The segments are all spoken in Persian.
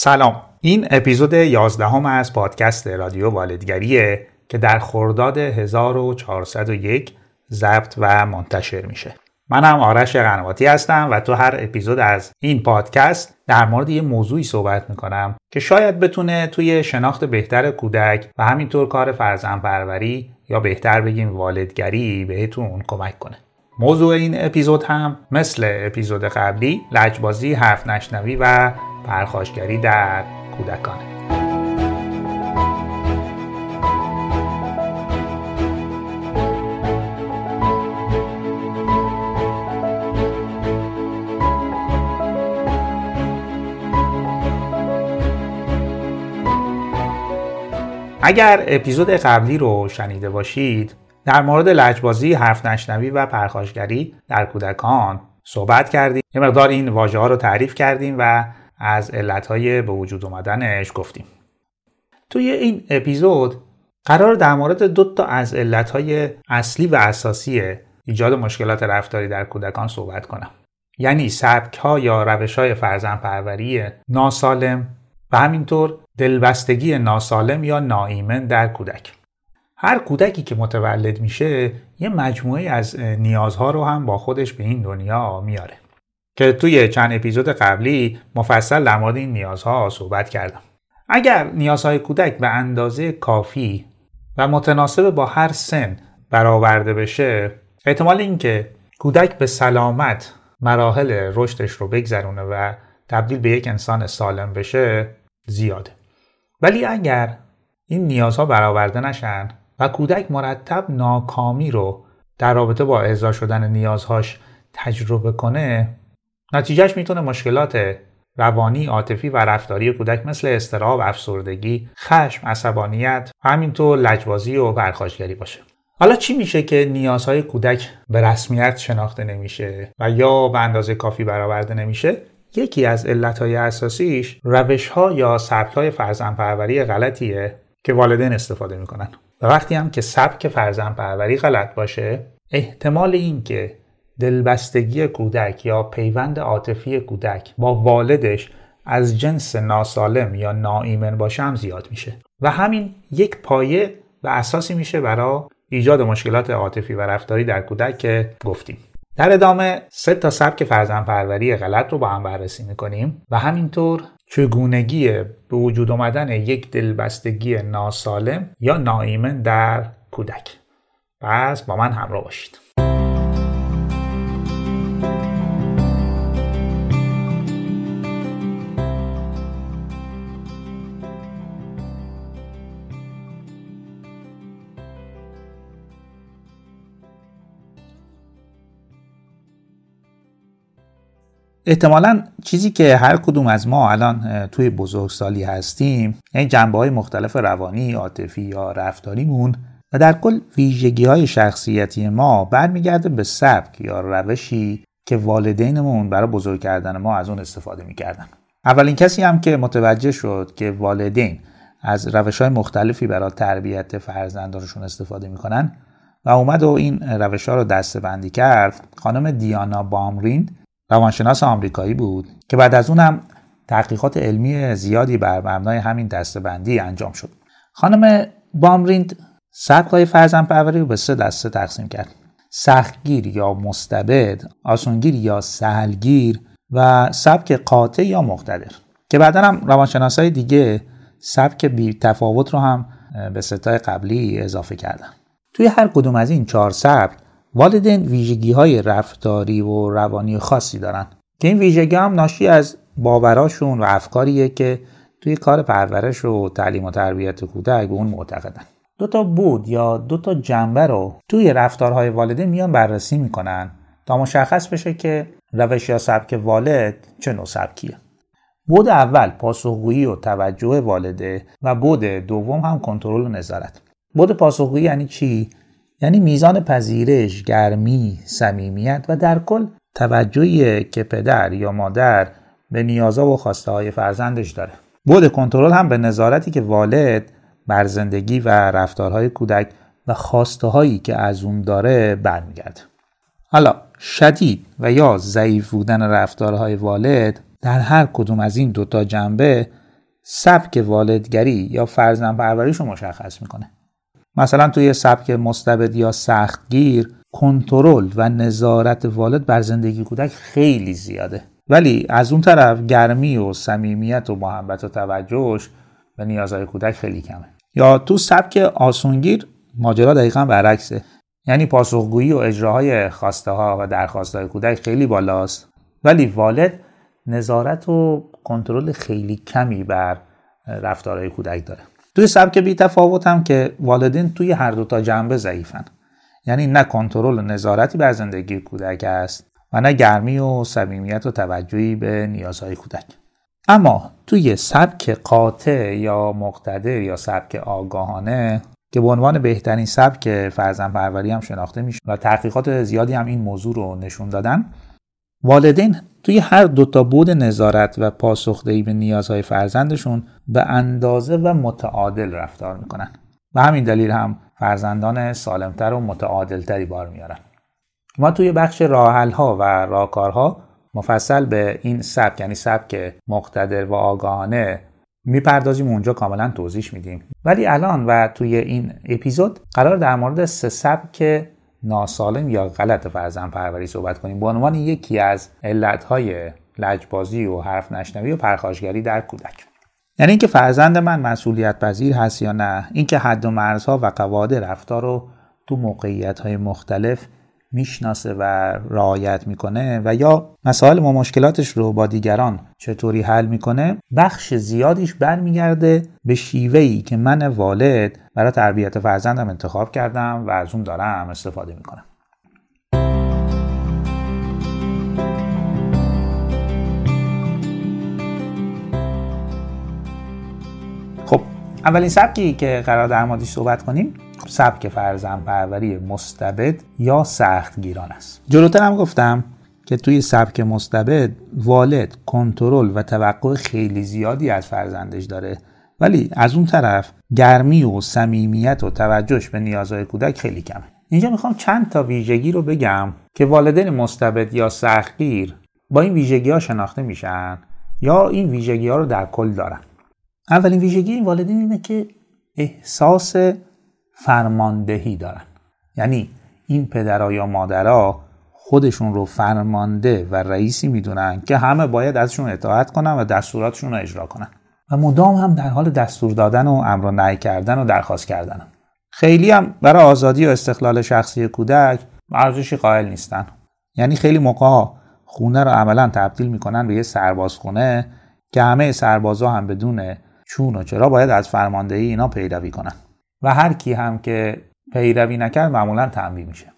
سلام. این اپیزود 11 هم از پادکست رادیو والدگریه که در خرداد 1401 ضبط و منتشر میشه. منم آرش قنواتی هستم و تو هر اپیزود از این پادکست در مورد یه موضوعی صحبت می‌کنم که شاید بتونه توی شناخت بهتر کودک و همینطور کار فرزن پروری یا بهتر بگیم والدگری بهتون کمک کنه. موضوع این اپیزود هم مثل اپیزود قبلی لجبازی حرف نشنوی و پرخاشگری در کودکانه. اگر اپیزود قبلی رو شنیده باشید در مورد لجبازی حرف نشنوی و پرخاشگری در کودکان صحبت کردیم. یه مقدار این واژه ها رو تعریف کردیم و از علتهای به وجود اومدنش گفتیم. توی این اپیزود قرار در مورد دو تا از علتهای اصلی و اساسی ایجاد مشکلات رفتاری در کودکان صحبت کنم. یعنی سبک ها یا روش های فرزن پروری ناسالم و همینطور دلبستگی ناسالم یا ناایمن در کودک. هر کودکی که متولد میشه یه مجموعه از نیازها رو هم با خودش به این دنیا میاره. که توی چند اپیزود قبلی مفصل در مورد این نیازها صحبت کردم. اگر نیازهای کودک به اندازه کافی و متناسب با هر سن برآورده بشه احتمال اینکه کودک به سلامت مراحل رشدش رو بگذرونه و تبدیل به یک انسان سالم بشه زیاده. ولی اگر این نیازها برآورده نشن و کودک مرتب ناکامی رو در رابطه با اعضا شدن نیازهاش تجربه کنه نتیجهش می‌تونه مشکلات روانی، عاطفی و رفتاری کودک مثل استراب، افسردگی، خشم، عصبانیت و همینطور لجبازی و پرخاشگری باشه. حالا چی میشه که نیازهای کودک به رسمیت شناخته نمیشه و یا به اندازه کافی برآورده نمیشه؟ یکی از علتهای اساسیش روشها یا سبکهای فرزندپروری غلطیه که والدین استفاده می‌کنن. و وقتی هم که سبک فرزندپروری غلط باشه احتمال اینکه دلبستگی کودک یا پیوند عاطفی کودک با والدش از جنس ناسالم یا ناایمن باشه هم زیاد میشه. و همین یک پایه و اساسی میشه برای ایجاد مشکلات عاطفی و رفتاری در کودک که گفتیم. در ادامه سه تا سبک فرزندپروری غلط رو با هم بررسی می‌کنیم و همینطور چگونگی به وجود آمدن یک دلبستگی ناسالم یا ناایمن در کودک. پس با من همراه باشید. احتمالا چیزی که هر کدوم از ما الان توی بزرگسالی هستیم یعنی جنبه های مختلف روانی، عاطفی یا رفتاریمون و در کل ویژگی های شخصیتی ما برمیگرده به سبک یا روشی که والدینمون برای بزرگ کردن ما از اون استفاده می‌کردن. اولین کسی هم که متوجه شد که والدین از روش های مختلفی برای تربیت فرزندانشون استفاده می‌کنن و اومد و این روش ها رو دسته بندی کرد خانم دیانا بامرین روانشناس آمریکایی بود که بعد از اون هم تحقیقات علمی زیادی بر مبنای همین دستبندی انجام شد. خانم بامریند سبکای فرزن پروری رو به سه دسته تقسیم کرد. سختگیر یا مستبد آسونگیر یا سهلگیر و سبک قاطع یا مقتدر. که بعدا هم روانشناسای دیگه سبک بی تفاوت رو هم به ستای قبلی اضافه کردن. توی هر کدوم از این چهار سبک والدین ویژگی های رفتاری و روانی خاصی دارن که این ویژگی هم ناشی از باوراشون و افکاریه که توی کار پرورش و تعلیم و تربیت کودک به اون معتقدن. دو تا بود یا دو تا جنبه رو توی رفتارهای والدین میان بررسی می‌کنن تا مشخص بشه که روش یا سبک والد چه نوع سبکیه. بود اول پاسخگویی و توجه والده و بود دوم هم کنترل و نظارت. بود پاسخگویی یعنی چی؟ یعنی میزان پذیرش، گرمی، صمیمیت و در کل توجهی که پدر یا مادر به نیازها و خواسته های فرزندش داره. بود کنترل هم به نظارتی که والد بر زندگی و رفتارهای کودک و خواسته هایی که از اون داره برمیگرده. حالا شدید و یا ضعیف بودن رفتارهای والد در هر کدوم از این دوتا جنبه سبک والدگری یا فرزند پروریش رو مشخص می‌کنه مثلا توی سبک مستبد یا سختگیر کنترل و نظارت والد بر زندگی کودک خیلی زیاده. ولی از اون طرف گرمی و صمیمیت و محبت و توجهش به نیازهای کودک خیلی کمه. یا تو سبک آسونگیر ماجرا دقیقا برعکسه. یعنی پاسخگویی و اجراهای خواسته ها و درخواست های کودک خیلی بالاست. ولی والد نظارت و کنترل خیلی کمی بر رفتارهای کودک داره. توی سبک بی تفاوت هم که والدین توی هر دو تا جنبه ضعیفن. یعنی نه کنترل و نظارتی بر زندگی کودک است و نه گرمی و صمیمیت و توجهی به نیازهای کودک. اما توی سبک قاطع یا مقتدر یا سبک آگاهانه که به عنوان بهترین سبک فرزن پروری هم شناخته میشه و تحقیقات زیادی هم این موضوع رو نشون دادن والدین توی هر دوتا بود نظارت و پاسخدهی به نیازهای فرزندشون به اندازه و متعادل رفتار می‌کنن. و همین دلیل هم فرزندان سالمتر و متعادلتری بار میارن. ما توی بخش راحل ها و راکارها مفصل به این سبک یعنی سبک مقتدر و آگاهانه می‌پردازیم اونجا کاملا توضیح میدیم. ولی الان و توی این اپیزود قرار در مورد سه سبک ناسالم یا غلط فرزن پروری صحبت کنیم. به عنوان یکی از علتهای لجبازی و حرف نشنوی و پرخاشگری در کودک. یعنی اینکه فرزند من مسئولیت پذیر هست یا نه اینکه حد و مرزها و قواعد رفتار رو تو موقعیت های مختلف می‌شناسه و رعایت می‌کنه و یا مسائل و مشکلاتش رو با دیگران چطوری حل می‌کنه بخش زیادیش برمیگرده به شیوهی که من والد برای تربیت فرزندم انتخاب کردم و از اون دارم استفاده می‌کنم. خب اولین سبکی که قرار در موردش صحبت کنیم سبک فرزن پروری مستبد یا سخت گیران است. جلوتر هم گفتم که توی سبک مستبد والد کنترل و توقع خیلی زیادی از فرزندش داره. ولی از اون طرف گرمی و صمیمیت و توجهش به نیازهای کودک خیلی کمه. اینجا می‌خوام چند تا ویژگی رو بگم که والدین مستبد یا سختگیر با این ویژگی ها شناخته میشن یا این ویژگی ها رو در کل دارن. اولین ویژگی این والدین اینه که احساس فرماندهی دارن. یعنی این پدرها یا مادرها خودشون رو فرمانده و رئیسی می‌دونن که همه باید ازشون اطاعت کنن و دستوراتشون رو اجرا کنن. و مدام هم در حال دستور دادن و امر و نهی کردن و درخواست کردن. خیلی هم برای آزادی و استقلال شخصی کودک ارزشی قائل نیستن. یعنی خیلی موقع خونه رو عملا تبدیل می‌کنن به یه سربازخونه که همه سربازا هم بدون چون و چرا باید از فرماندهی اینا پیروی کنن. و هر کی هم که پیروی نکرد معمولا تنبیه میشه.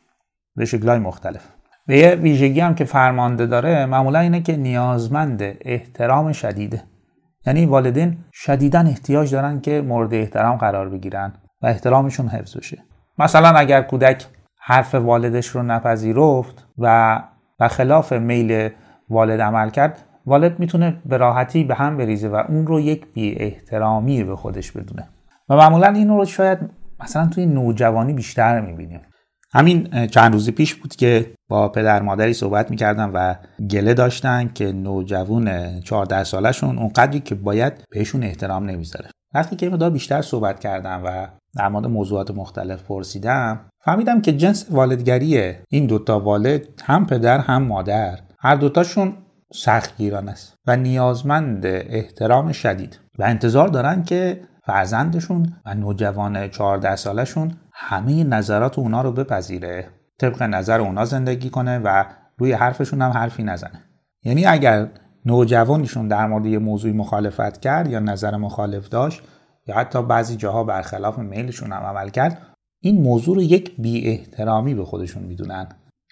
به شکلهای مختلف. و یه ویژگی هم که فرمانده داره معمولا اینه که نیازمند احترام شدیده. یعنی والدین شدیدا احتیاج دارن که مورد احترام قرار بگیرن و احترامشون حفظ بشه. مثلا اگر کودک حرف والدش رو نپذیرفت و و خلاف میل والد عمل کرد والد می‌تونه به راحتی به هم بریزه و اون رو یک بی احترامی به خودش بدونه. و معمولا این رو شاید مثلا توی نوجوانی بیشتر می‌بینیم. همین چند روزی پیش بود که با پدر مادری صحبت می‌کردم و گله داشتن که نوجوان 14 سالشون اونقدری که باید بهشون احترام نمی‌ذاره. وقتی که مدار بیشتر صحبت کردم و در مورد موضوعات مختلف پرسیدم فهمیدم که جنس والدگری این دوتا والد هم پدر هم مادر هر دوتاشون سختگیران است و نیازمند احترام شدید و انتظار دارن که فرزندشون و نوجوان 14 سالشون همه نظرات اونا رو بپذیره. طبق نظر اونا زندگی کنه و روی حرفشون هم حرفی نزنه. یعنی اگر نوجوانشون در مورد یه موضوعی مخالفت کرد یا نظر مخالف داشت یا حتی بعضی جاها برخلاف میلشون هم عمل کرد این موضوع رو یک بی احترامی به خودشون می‌دونن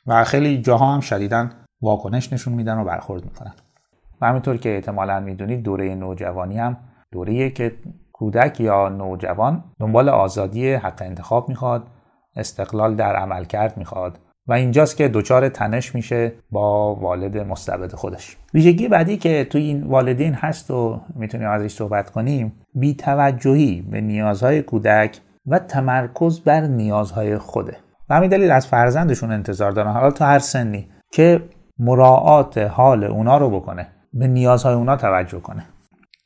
و خیلی جاها هم شدیدن واکنش نشون میدن و برخورد می‌کنن. و همینطور که احتمالا می‌دونید دوره نوجوانی هم دوره که کودک یا نوجوان دنبال آزادی حق انتخاب می‌خواد استقلال در عمل کرد می‌خواد و اینجاست که دچار تنش میشه با والد مستبد خودش. ویژگی بعدی که توی این والدین هست و می‌تونیم ازش صحبت کنیم بیتوجهی به نیازهای کودک و تمرکز بر نیازهای خوده. و همین دلیل از فرزندشون انتظار دارن. حالا تو هر سنی که مراعات حال اونا رو بکنه به نیازهای اونا توجه کنه.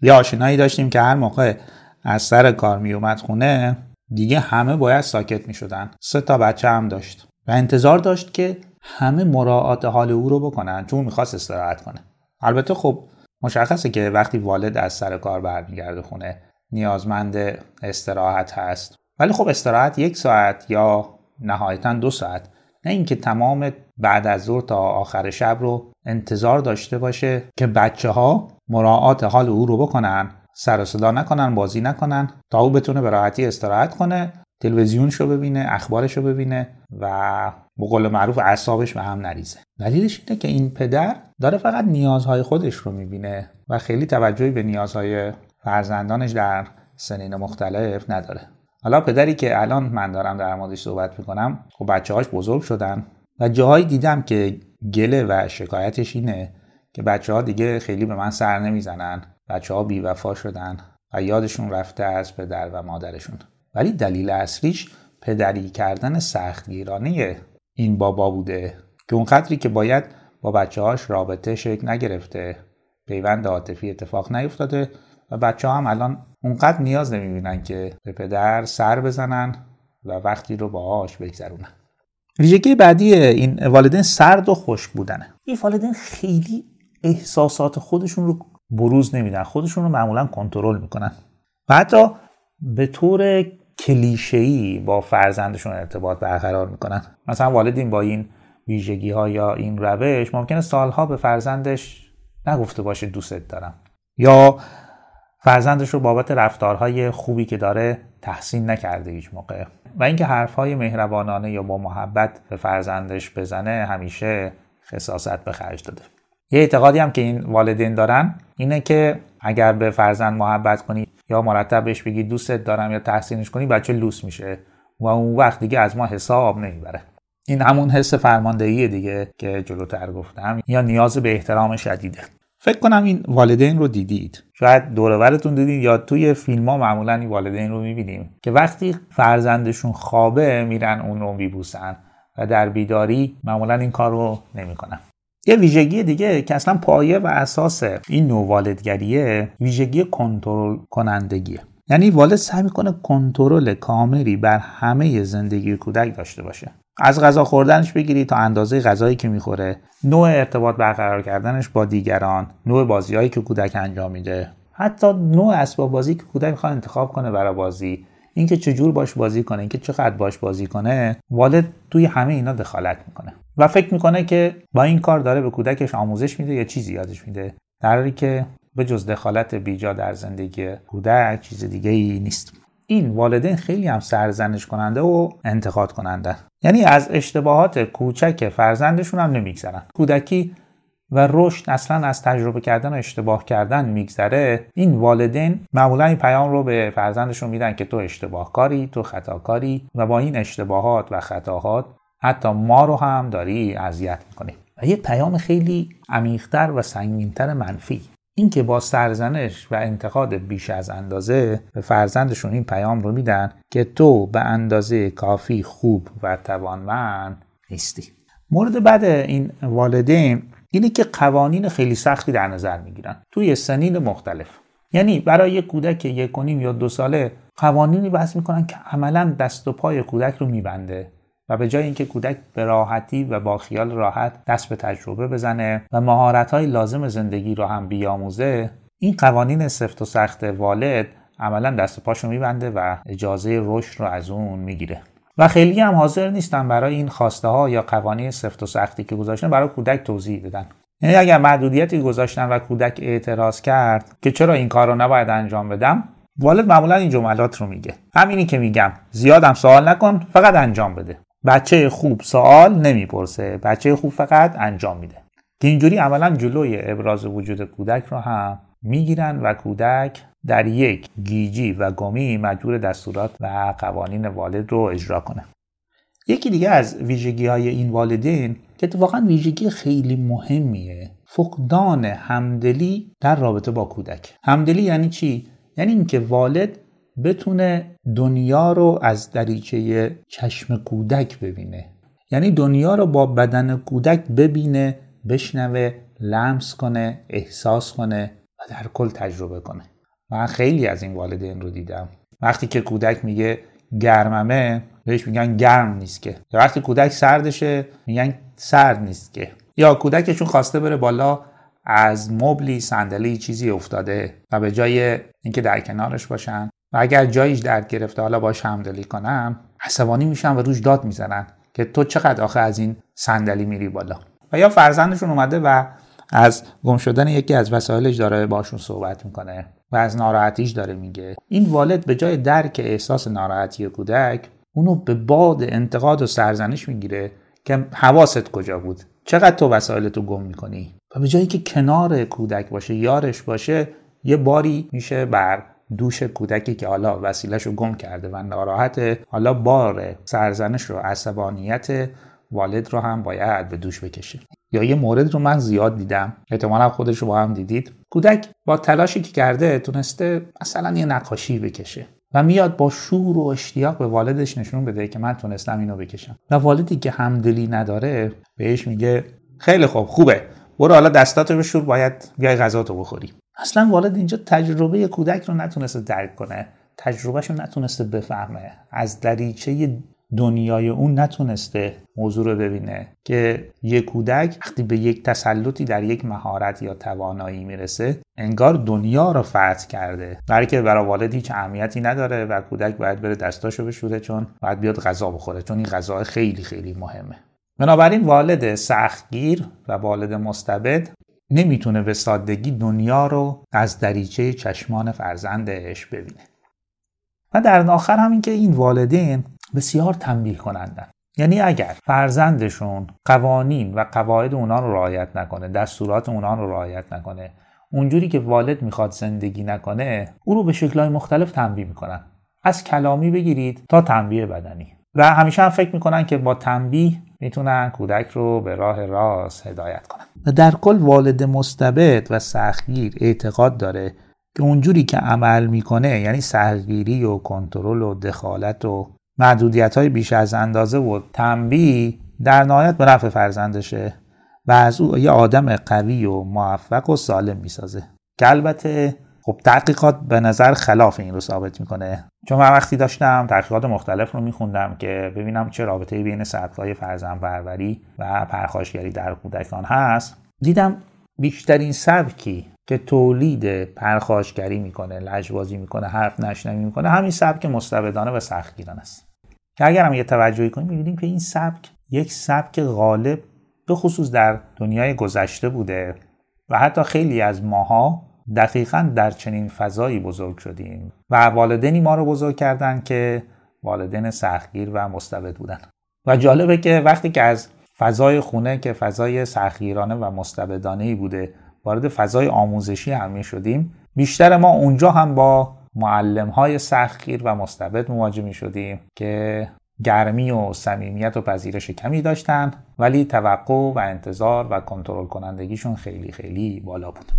یه آشنایی داشتیم که هر موقع از سر کار میومد خونه دیگه همه باید ساکت می شدن سه تا بچه هم داشت و انتظار داشت که همه مراعات حال او رو بکنن چون می‌خواست استراحت کنه. البته خب مشخصه که وقتی والد از سر کار برمیگرده خونه نیازمند استراحت هست. ولی خب استراحت یک ساعت یا نهایتا دو ساعت. نه اینکه تمام بعد از ظهر تا آخر شب رو انتظار داشته باشه که بچه ها مراعات حال او رو بکنن. سر صدا نکنن بازی نکنن. تا او بتونه به راحتی استراحت کنه تلویزیونش رو ببینه اخبارش رو ببینه و به قول معروف اعصابش به هم نریزه. دلیلش اینه که این پدر داره فقط نیازهای خودش رو می‌بینه و خیلی توجهی به نیازهای فرزندانش در سنین مختلف نداره. حالا پدری که الان من دارم در موردش صحبت می‌کنم خب بچه هاش بزرگ شدن و جاهایی دیدم که گله و شکایتش اینه که بچه ها دیگه خیلی به من سر نمی‌زنن. بچه ها بیوفا شدن و یادشون رفته از پدر و مادرشون. ولی دلیل اصلیش پدری کردن سختگیرانه این بابا بوده که اون قدری که باید با بچه هاش رابطه شکل نگرفته پیوند عاطفی اتفاق نیفتاده و بچه ها هم الان اونقدر نیاز نمی‌بینن که به پدر سر بزنن و وقتی رو باهاش بگذرونن. ویژگی بعدی این والدین سرد و خشک بودنه. این والدین خیلی احساسات خودشون رو بروز نمیدن. خودشون رو معمولا کنترل می‌کنن. و حتی به طور کلیشه‌ای با فرزندشون ارتباط برقرار می‌کنن. مثلا والدین با این ویژگی ها یا این روش ممکنه سالها به فرزندش نگفته باشه دوستت دارم. یا فرزندش رو بابت رفتارهای خوبی که داره تحسین نکرده هیچ موقع. و اینکه حرفهای مهربانانه یا با محبت به فرزندش بزنه همیشه خصاصت به خرج داده. یه اعتقادی هم که این والدین دارن اینه که اگر به فرزند محبت کنی یا مرتب بهش بگی دوستت دارم یا تحسینش کنی بچه لوس میشه و اون وقت دیگه از ما حساب نمی‌بره. این همون حس فرماندهی دیگه که جلوتر گفتم یا نیاز به احترام شدیده. فکر کنم این والدین رو دیدید. شاید دورورتون دیدید یا توی فیلم ها معمولا این والدین رو می‌بینیم که وقتی فرزندشون خوابه میرن اون رو میبوسن و در بیداری معمولا این کار رو نمی‌کنن. یه ویژگی دیگه که اصلا پایه و اساس این نوع والدگریه ویژگی کنترل کنندگیه. یعنی والد سعی می‌کنه کنترل کاملی بر همه زندگی کودک داشته باشه. از غذا خوردنش بگیری تا اندازه غذایی که می‌خوره نوع ارتباط برقرار کردنش با دیگران نوع بازیهایی که کودک انجام میده حتی نوع اسباب بازی که کودک می‌خواد انتخاب کنه برای بازی. اینکه چجور باش بازی کنه اینکه چقدر باش بازی کنه والد توی همه اینا دخالت می‌کنه. و فکر می‌کنه که با این کار داره به کودکش آموزش میده یا چیزی یادش میده. در حالی که به جز دخالت بیجا در زندگی کودک چیز دیگه ای نیست. این والدین خیلی هم سرزنش کننده و انتقاد کننده. یعنی از اشتباهات کوچک فرزندشون هم نمیگذرن. کودکی و رشد اصلا از تجربه کردن و اشتباه کردن میگذره این والدین معمولا این پیام رو به فرزندشون میدن که تو اشتباه کاری تو خطاکاری و با این اشتباهات و خطاهات حتی ما رو هم داری اذیت می‌کنی. و یه پیام خیلی عمیقتر و سنگینتر منفی. اینکه با سرزنش و انتقاد بیش از اندازه به فرزندشون این پیام رو میدن که تو به اندازه کافی خوب و توانمند نیستی. مورد بعد این والدین اینه که قوانین خیلی سختی در نظر می‌گیرن. توی سنین مختلف. یعنی برای یک کودک یک و یا دو ساله قوانینی بحث می‌کنن که عملا دست و پای کودک رو میبنده و به جای اینکه کودک به راحتی و با خیال راحت دست به تجربه بزنه و مهارت های لازم زندگی رو هم بیاموزه این قوانین سفت و سخت والد عملا دست و پاشو میبنده و اجازه رشد رو از اون می‌گیره. و خیلی هم حاضر نیستن برای این خواسته ها یا قوانین سفت و سختی که گذاشتن برای کودک توضیح بدن. یعنی اگر محدودیتی گذاشتن و کودک اعتراض کرد که چرا این کار رو نباید انجام بدم والد معمولا این جملات رو میگه. همینی که میگم زیادم سوال نکن فقط انجام بده. بچه خوب سوال نمی‌پرسه بچه خوب فقط انجام میده. که اینجوری عملا جلوی ابراز وجود کودک رو هم می‌گیرن و کودک در یک گیجی و گمی مجبور دستورات و قوانین والد رو اجرا کنه. یکی دیگه از ویژگی های این والدین که اتفاقا ویژگی خیلی مهمیه فقدان همدلی در رابطه با کودک. همدلی یعنی چی؟ یعنی اینکه والد بتونه دنیا رو از دریچه چشم کودک ببینه. یعنی دنیا رو با بدن کودک ببینه بشنوه لمس کنه احساس کنه و در کل تجربه کنه. من خیلی از این والدین رو دیدم. وقتی که کودک میگه گرممه بهش میگن گرم نیست که. وقتی کودک سردشه میگن سرد نیست که. یا کودکشون خواسته بره بالا از مبلی صندلی چیزی افتاده و به جای اینکه در کنارش باشن. و اگر جاییش درد گرفته حالا باش همدلی کنم عصبانی میشن و روش داد می‌زنن که تو چقدر آخه از این صندلی میری بالا. و یا فرزندشون اومده و از گم شدن یکی از وسایلش داره باشون صحبت می‌کنه و از ناراحتیش داره میگه. این والد به جای درک احساس ناراحتی کودک اونو به باد انتقاد و سرزنش می‌گیره که حواست کجا بود؟ چقدر تو وسایل تو گم می‌کنی؟ و به جایی که کنار کودک باشه یارش باشه یه باری میشه بر دوش کودکی که حالا وسیلش رو گم کرده و ناراحت حالا بار سرزنش رو عصبانیت والد رو هم باید به دوش بکشه. یا یه مورد رو من زیاد دیدم. احتمالا خودش رو با هم دیدید. کودک با تلاشی که کرده تونسته مثلا یه نقاشی بکشه و میاد با شور و اشتیاق به والدش نشون بده که من تونستم اینو بکشم. و والدی که همدلی نداره بهش میگه خیلی خوب خوبه. برو حالا دستاتو بشور باید بیای غذاتو بخوری. اصلا والد اینجا تجربه کودک رو نتونسته درک کنه. تجربهش رو نتونسته بفهمه. از دریچه دنیای اون نتونسته موضوع رو ببینه که یک کودک وقتی به یک تسلطی در یک مهارت یا توانایی می‌رسه انگار دنیا رو فتح کرده. برای که برای والد هیچ اهمیتی نداره و کودک باید بره دستاشو بشوره چون باید بیاد غذا بخوره چون این غذا خیلی خیلی مهمه. بنابراین والد سختگیر و والد مستبد نمی‌تونه به سادگی دنیا رو از دریچه چشمان فرزندش ببینه. و در آخر هم که این والدین بسیار تنبیه کنندن. یعنی اگر فرزندشون قوانین و قواعد اونا رو رعایت نکنه دستورات اونا رو رعایت نکنه اونجوری که والد می‌خواد زندگی نکنه او رو به شکلهای مختلف تنبیه می‌کنن. از کلامی بگیرید تا تنبیه بدنی. و همیشه هم فکر می‌کنن که با تنبیه می‌تونن کودک رو به راه راست هدایت کنن. و در کل والد مستبد و سختگیر اعتقاد داره که اونجوری که عمل می‌کنه یعنی سختگیری و کنترل و دخالت و محدودیت های بیش از اندازه و تنبیه در نهایت به نفع فرزندشه و از او یه آدم قوی و موفق و سالم می‌سازه. که البته خب تحقیقات به نظر خلاف این رو ثابت می‌کنه. چون من وقتی داشتم تحقیقات مختلف رو میخوندم که ببینم چه رابطه بین سبکای فرزند پروری و پرخاشگری در کودکان هست دیدم بیشترین سبکی که تولید پرخاشگری می‌کنه لجبازی می‌کنه حرف نشنوی می‌کنه همین سبک مستبدانه و سختگیران است. که اگر هم یه توجهی کنیم می‌بینیم که این سبک یک سبک غالب به خصوص در دنیای گذشته بوده و حتی خیلی از ماها دقیقا در چنین فضایی بزرگ شدیم و والدینی ما رو بزرگ کردن که والدین سختگیر و مستبد بودن. و جالبه که وقتی که از فضای خونه که فضای سختگیرانه و مستبدانه بوده وارد فضای آموزشی هم شدیم. بیشتر ما اونجا هم با معلم های سختگیر و مستبد مواجه می شدیم که گرمی و صمیمیت و پذیرش کمی داشتن ولی توقع و انتظار و کنترل کنندگیشون خیلی خیلی بالا بود.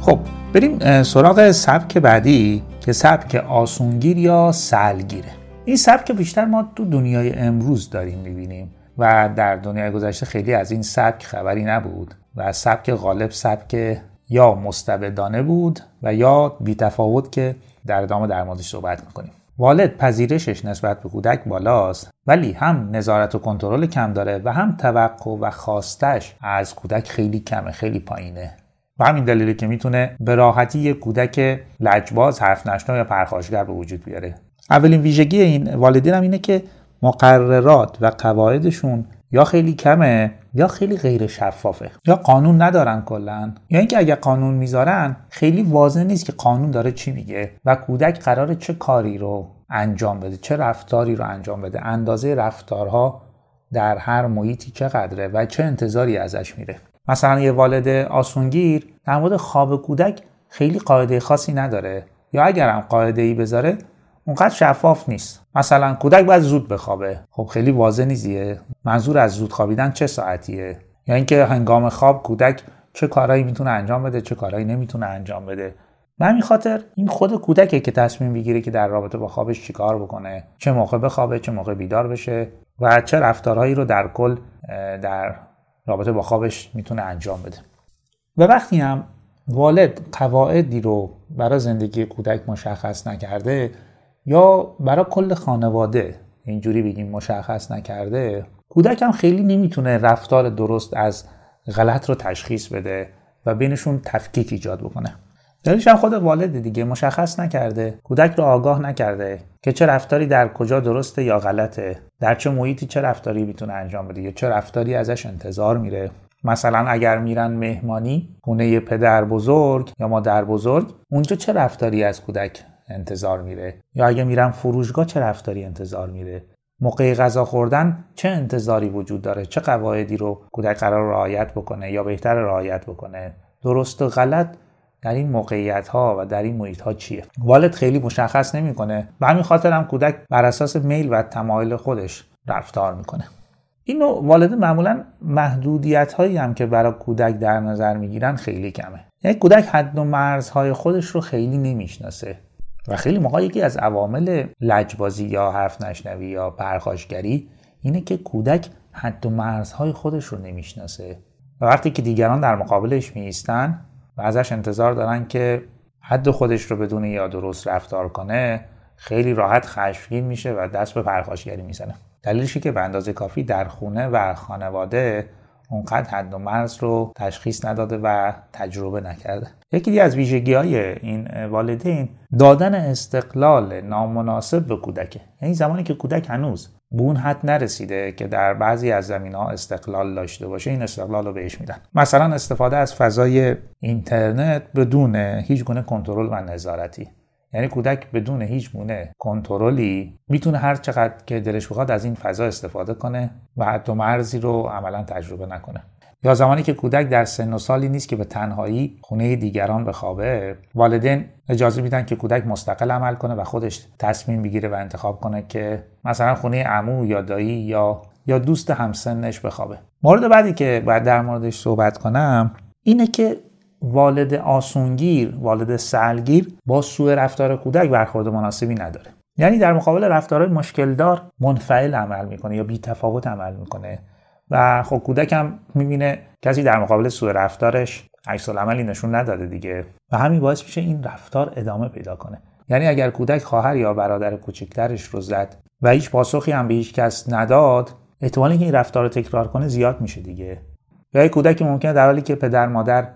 خب بریم سراغ سبک بعدی که سبک آسونگیر یا سلگیره. این سبک بیشتر ما تو دنیای امروز داریم می‌بینیم و در دنیای گذشته خیلی از این سبک خبری نبود و سبک غالب سبک یا مستبدانه بود و یا بیتفاوت که در ادامه در موردش صحبت می‌کنیم. والد پذیرشش نسبت به کودک بالاست ولی هم نظارت و کنترل کم داره و هم توقع و خواستش از کودک خیلی کمه خیلی پایینه. و همین دلیله که می‌تونه به راحتی یک کودک لجباز حرف نشنا یا پرخاشگر به وجود بیاره. اولین ویژگی این والدین هم اینه که مقررات و قواعدشون یا خیلی کمه یا خیلی غیر شفافه یا قانون ندارن کلا یا اینکه اگر قانون می‌ذارن خیلی واضح نیست که قانون داره چی میگه و کودک قراره چه کاری رو انجام بده چه رفتاری رو انجام بده. اندازه رفتارها در هر محیطی چقدره و چه انتظاری ازش میره. مثلا یه والد آسونگیر در مورد خواب کودک خیلی قاعده خاصی نداره. یا اگرم قاعده ای بذاره اونقدر شفاف نیست. مثلا کودک باید زود بخوابه. خب خیلی واضح نیزیه منظور از زود خوابیدن چه ساعتیه؟ یا اینکه هنگام خواب کودک چه کارهایی می‌تونه انجام بده چه کارهایی نمی‌تونه انجام بده. به همین خاطر این خود کودکه که تصمیم بگیره که در رابطه با خوابش چیکار بکنه چه موقع بخوابه چه موقع بیدار بشه و چه رفتارهایی رو در کل در رابطه با خوابش می‌تونه انجام بده. و وقتی هم والد قواعدی رو برای زندگی کودک مشخص نکرده یا برای کل خانواده اینجوری بگیم مشخص نکرده کودک هم خیلی نمی‌تونه رفتار درست از غلط رو تشخیص بده و بینشون تفکیک ایجاد بکنه. دلیلش هم خود والد دیگه مشخص نکرده کودک رو آگاه نکرده که چه رفتاری در کجا درسته یا غلطه در چه محیطی چه رفتاری می‌تونه انجام بده یا چه رفتاری ازش انتظار میره. مثلا اگر میرن مهمانی خونه پدر بزرگ یا مادر بزرگ اونجا چه رفتاری از کودک انتظار میره؟ یا اگه میرن فروشگاه چه رفتاری انتظار میره؟ موقع غذا خوردن چه انتظاری وجود داره؟ چه قواعدی رو کودک قرار رعایت بکنه یا بهتر رعایت بکنه؟ درست و غلط در این موقعیت ها و در این محیط ها چیه؟ والد خیلی مشخص نمی‌کنه. به همین خاطر هم کودک بر اساس میل و تمایل خودش رفتار می‌کنه. این والد معمولا محدودیت هایی هم که برای کودک در نظر می‌گیرن خیلی کمه. یعنی کودک حد و مرزهای خودش رو خیلی نمی‌شناسه. و خیلی موقع یکی از عوامل لجبازی یا حرف نشنوی یا پرخاشگری اینه که کودک حد و مرزهای خودش رو نمی‌شناسه. و وقتی که دیگران در مقابلش میستن و ازش انتظار دارن که حد خودش رو بدون یا درست رفتار کنه خیلی راحت خشمگین میشه و دست به پرخاشگری می‌زنه. دلیلشی که به اندازه کافی در خونه و خانواده اونقدر حد و مرز رو تشخیص نداده و تجربه نکرده. یکی از ویژگی های این والدین دادن استقلال نامناسب به کودکه. یعنی زمانی که کودک هنوز به اون حد نرسیده که در بعضی از زمین ها استقلال داشته باشه این استقلال رو بهش میدن. مثلا استفاده از فضای اینترنت بدون هیچ گونه کنترل و نظارتی. یعنی کودک بدون هیچ گونه کنترلی می‌تونه هر چقدر که دلش بخواد از این فضا استفاده کنه و حتی مرزی رو عملا تجربه نکنه. یا زمانی که کودک در سن و سالی نیست که به تنهایی خونه دیگران بخوابه والدین اجازه میدن که کودک مستقل عمل کنه و خودش تصمیم بگیره و انتخاب کنه که مثلا خونه عمو یا دایی یا یا دوست همسنش بخوابه. مورد بعدی که باید در موردش صحبت کنم اینه که والد آسونگیر والد سلگیر با سوء رفتار کودک برخورد مناسبی نداره. یعنی در مقابل رفتارهای مشکلدار منفعل عمل می‌کنه یا بی تفاوت عمل می‌کنه. و خب کودک هم می‌بینه کسی در مقابل سوء رفتارش عکس عملی نشون نداده دیگه. و همین باعث میشه این رفتار ادامه پیدا کنه. یعنی اگر کودک خواهر یا برادر کوچکترش رو زد و هیچ پاسخی هم به هیچ کس نداد احتمال اینکه این رفتار رو تکرار کنه زیاد میشه دیگه. یا کودک ممکنه در حالی که پدر مادر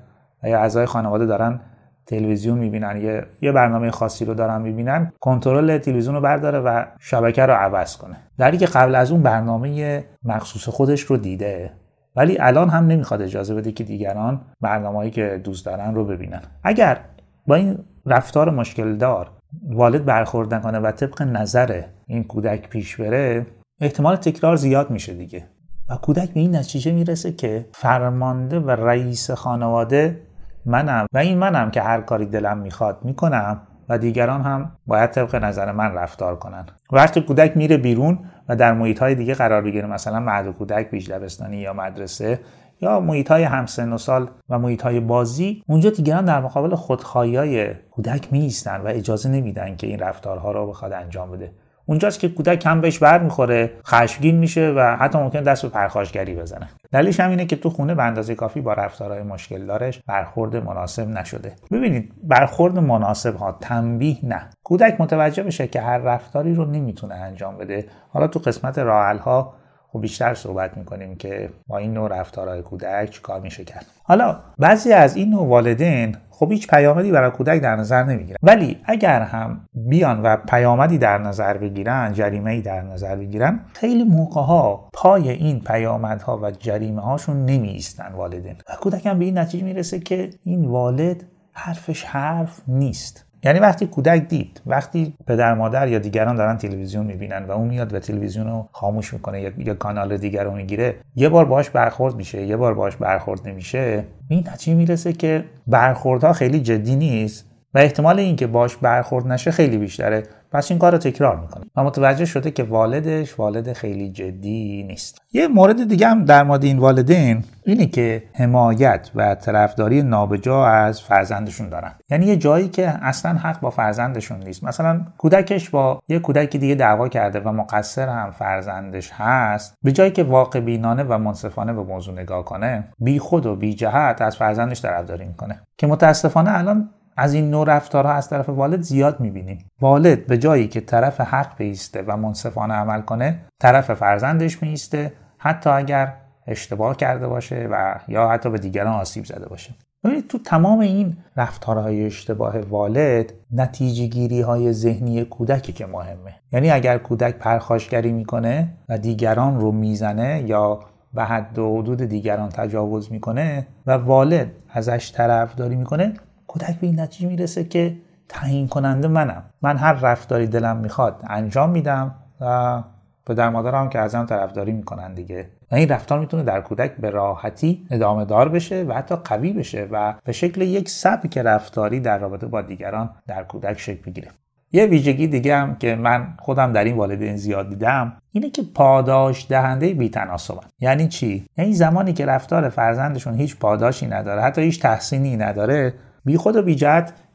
و یا اعضای خانواده دارن تلویزیون می‌بینن یه یه برنامه خاصی رو دارن می‌بینن کنترل تلویزیون رو برداره و شبکه رو عوض کنه. در که قبل از اون برنامه مخصوص خودش رو دیده ولی الان هم نمی‌خواد اجازه بده که دیگران برنامه‌ای که دوست دارن رو ببینن. اگر با این رفتار مشکل دار والد برخورد نکنه و طبق نظر این کودک پیش بره احتمال تکرار زیاد میشه دیگه. و کودک به این نتیجه می‌رسه که فرمانده و رئیس خانواده منم و این منم که هر کاری دلم می‌خواد می‌کنم و دیگران هم باید طبق نظر من رفتار کنن. وقتی کودک میره بیرون و در محیط های دیگه قرار بگیره مثلا مهد کودک بیش دبستانی یا مدرسه یا محیط های همسن و سال و محیط های بازی اونجا دیگران در مقابل خودخواهی های کودک میستن و اجازه نمیدن که این رفتارها رو بخواد انجام بده. اونجاست که کودک کم بهش بر می‌خوره خشمگین میشه و حتی ممکن دست به پرخاشگری بزنه. دلیلش هم اینه که تو خونه به اندازه کافی با رفتارهای مشکل دارش برخورد مناسب نشده. ببینید برخورد مناسب ها تنبیه نه. کودک متوجه بشه که هر رفتاری رو نمی‌تونه انجام بده. حالا تو قسمت راحل ها خب بیشتر صحبت می‌کنیم که با این نوع رفتارهای کودک کار میشه کرد. حالا بعضی از این نوع والدین خب هیچ پیامدی برای کودک در نظر نمی‌گیرن. ولی اگر هم بیان و پیامدی در نظر بگیرن جریمه ای در نظر بگیرن خیلی موقع ها پای این پیامدها و جریمه هاشون نمی ایستن والدین. و کودک هم به این نتیجه می‌رسه که این والد حرفش حرف نیست. یعنی وقتی کودک دید وقتی پدر مادر یا دیگران دارن تلویزیون می‌بینن و اون میاد و تلویزیون رو خاموش می‌کنه یا, یا کانال دیگر رو می‌گیره یه بار باش برخورد میشه یه بار باش برخورد نمیشه این نتیجه می‌رسه که برخوردها خیلی جدی نیست و احتمال اینکه باش برخورد نشه خیلی بیشتره. پس این کار رو تکرار می‌کنه. و متوجه شده که والدش والد خیلی جدی نیست. یه مورد دیگه هم در مورد این والدین اینه که حمایت و طرفداری نابجا از فرزندشون دارن. یعنی یه جایی که اصلا حق با فرزندشون نیست. مثلا کودکش با یه کودک دیگه دعوا کرده و مقصر هم فرزندش هست به جایی که واقع بینانه و منصفانه به موضوع نگاه کنه بی خود و بی جهت از فرزندش طرفداری می‌کنه. که متاسفانه الان از این نوع رفتارها از طرف والد زیاد می‌بینیم. والد به جایی که طرف حق بیسته و منصفانه عمل کنه طرف فرزندش میسته حتی اگر اشتباه کرده باشه و یا حتی به دیگران آسیب زده باشه. ببینید تو تمام این رفتارهای اشتباه والد نتیجه گیری های ذهنی کودکی که مهمه. یعنی اگر کودک پرخاشگری می‌کنه و دیگران رو می‌زنه یا به حد و حدود دیگران تجاوز می‌کنه و والد ازش طرفداری می‌کنه کودک به این نتیجه می‌رسه که تعیین کننده منم. من هر رفتاری دلم می‌خواد انجام میدم و پدر مادرم که ازم طرفداری می‌کنن دیگه. و این رفتار می‌تونه در کودک به راحتی ادامه دار بشه و حتی قوی بشه و به شکل یک سبک رفتاری در رابطه با دیگران در کودک شکل بگیره. یه ویژگی دیگه هم که من خودم در این والدین زیاد دیدم اینه که پاداش دهنده بیتناسبن. یعنی چی؟ یعنی زمانی که رفتار فرزندشون هیچ پاداشی نداره حتی هیچ تحسینی نداره بی خود و بی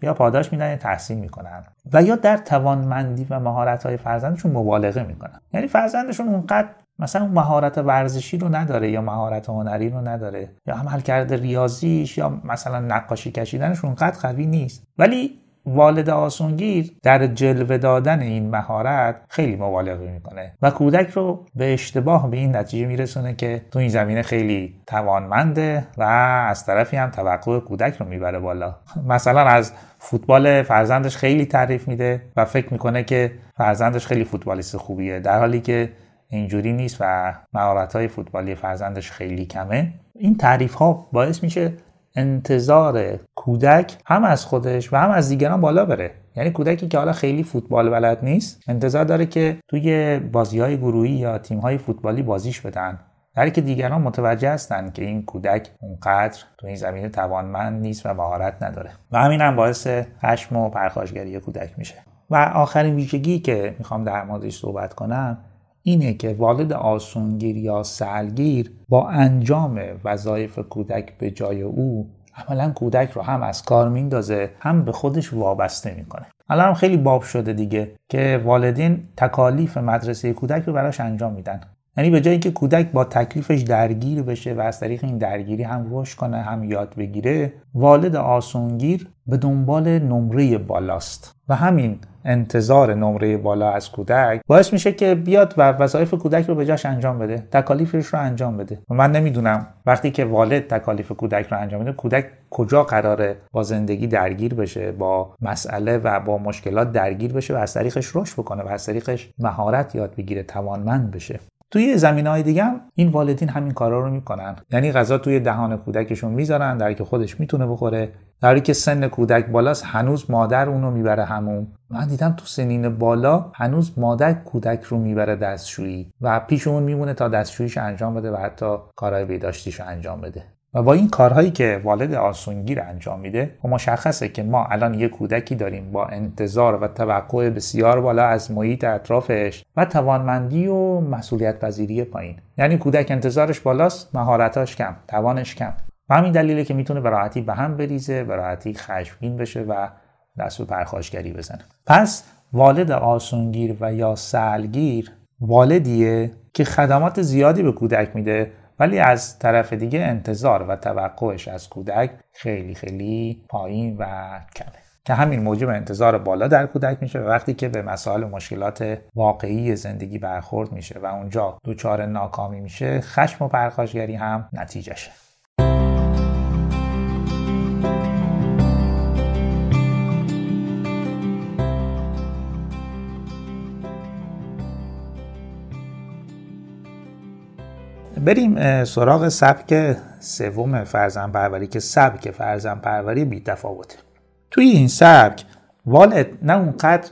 یا پاداش میدن یا تحسین می‌کنن. و یا در توانمندی و مهارت های فرزندشون مبالغه می‌کنن. یعنی فرزندشون اونقدر مثلا مهارت ورزشی رو نداره یا مهارت هنری رو نداره یا عمل کرده ریاضیش یا مثلا نقاشی کشیدنش اونقدر قوی نیست. ولی والد آسونگیر در جلوه دادن این مهارت خیلی مبالغه می‌کنه و کودک رو به اشتباه به این نتیجه میرسونه که تو این زمینه خیلی توانمنده و از طرفی هم توقع کودک رو می‌بره بالا. مثلا از فوتبال فرزندش خیلی تعریف میده و فکر می‌کنه که فرزندش خیلی فوتبالیست خوبیه در حالی که اینجوری نیست و مهارت های فوتبالی فرزندش خیلی کمه. این تعریف ها باعث میشه انتظار کودک هم از خودش و هم از دیگران بالا بره. یعنی کودکی که حالا خیلی فوتبال بلد نیست انتظار داره که توی بازی های گروهی یا تیم های فوتبالی بازیش بدن. در که دیگران متوجه هستند که این کودک اونقدر تو این زمینه توانمند نیست و مهارت نداره. و همین هم باعث خشم و پرخاشگری کودک میشه. و آخرین ویژگی که می‌خوام در موردش صحبت کنم اینه که والد آسونگیر یا سلگیر با انجام وظایف کودک به جای او عملا کودک رو هم از کار میندازه هم به خودش وابسته می‌کنه. الان خیلی باب شده دیگه که والدین تکالیف مدرسه کودک رو براش انجام میدن. یعنی به جایی که کودک با تکلیفش درگیر بشه و از طریق این درگیری هم رشد کنه هم یاد بگیره والد آسونگیر به دنبال نمره بالاست. و همین انتظار نمره بالا از کودک باعث میشه که بیاد و وظایف کودک رو به جاش انجام بده تکالیفش رو انجام بده. و من نمی‌دونم وقتی که والد تکالیف کودک رو انجام بده کودک کجا قراره با زندگی درگیر بشه با مسئله و با مشکلات درگیر بشه و از طریقش رشد بکنه و از طریقش مهارت یاد بگیره توانمند بشه. توی زمین های دیگه هم این والدین همین کارا رو می‌کنن. یعنی غذا توی دهان کودکشون می‌ذارن در که خودش می‌تونه بخوره. در که سن کودک بالاست هنوز مادر اونو می‌بره همون من دیدم تو سنین بالا هنوز مادر کودک رو می‌بره دستشویی و پیش اون میمونه تا دستشوییش انجام بده و حتی کارهای بیداشتیش انجام بده. و با این کارهایی که والد آسونگیر انجام میده و خب مشخصه که ما الان یه کودکی داریم با انتظار و توقع بسیار بالا از محیط اطرافش و توانمندی و مسئولیت پذیری پایین. یعنی کودک انتظارش بالاست مهارتاش کم توانش کم. و همین دلیله که می‌تونه به راحتی به هم بریزه به راحتی خشمگین بشه و دست به پرخاشگری بزنه. پس والد آسونگیر و یا سلگیر والدیه که خدمات زیادی به کودک میده ولی از طرف دیگه انتظار و توقعش از کودک خیلی خیلی پایین و کمه. که همین موجب انتظار بالا در کودک میشه و وقتی که به مسائل و مشکلات واقعی زندگی برخورد میشه و اونجا دچار ناکامی میشه خشم و پرخاشگری هم نتیجهشه. بریم سراغ سبک سوم فرزن پروری که سبک فرزن پروری بی تفاوته توی این سبک والد نه اونقدر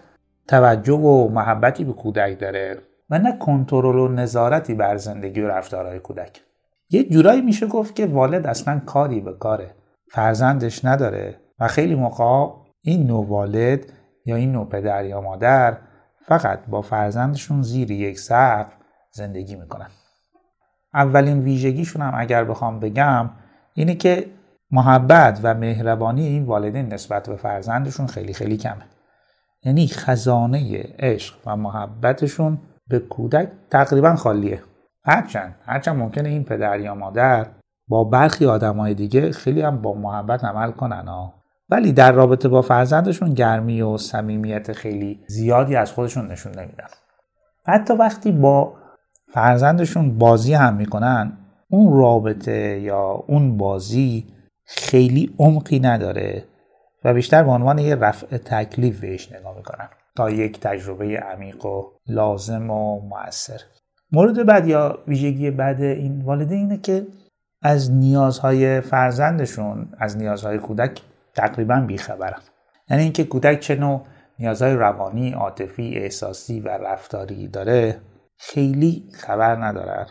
توجه و محبتی به کودک داره و نه کنترل و نظارتی بر زندگی و رفتارهای کودک. یه جورایی میشه گفت که والد اصلا کاری به کاره فرزندش نداره و خیلی موقع این نوع والد یا این نوع پدر یا مادر فقط با فرزندشون زیر یک سقف زندگی می‌کنن. اولین ویژگیشون هم اگر بخوام بگم اینه که محبت و مهربانی این والدین نسبت به فرزندشون خیلی خیلی کمه. یعنی خزانه عشق و محبتشون به کودک تقریبا خالیه. هرچند هرچند ممکنه این پدر یا مادر با برخی آدمای دیگه خیلی هم با محبت عمل کنن ها ولی در رابطه با فرزندشون گرمی و صمیمیت خیلی زیادی از خودشون نشون نمیدن. حتی وقتی با فرزندشون بازی هم می‌کنن اون رابطه یا اون بازی خیلی عمقی نداره و بیشتر به عنوان یه رفع تکلیف بهش نگاه می‌کنن تا یک تجربه عمیق و لازم و موثر مورد بعد یا ویژگی بعد این والدین اینه که از نیازهای فرزندشون از نیازهای کودک تقریبا بیخبرن. یعنی اینکه کودک چه نوع نیازهای روانی، عاطفی، احساسی و رفتاری داره خیلی خبر ندارن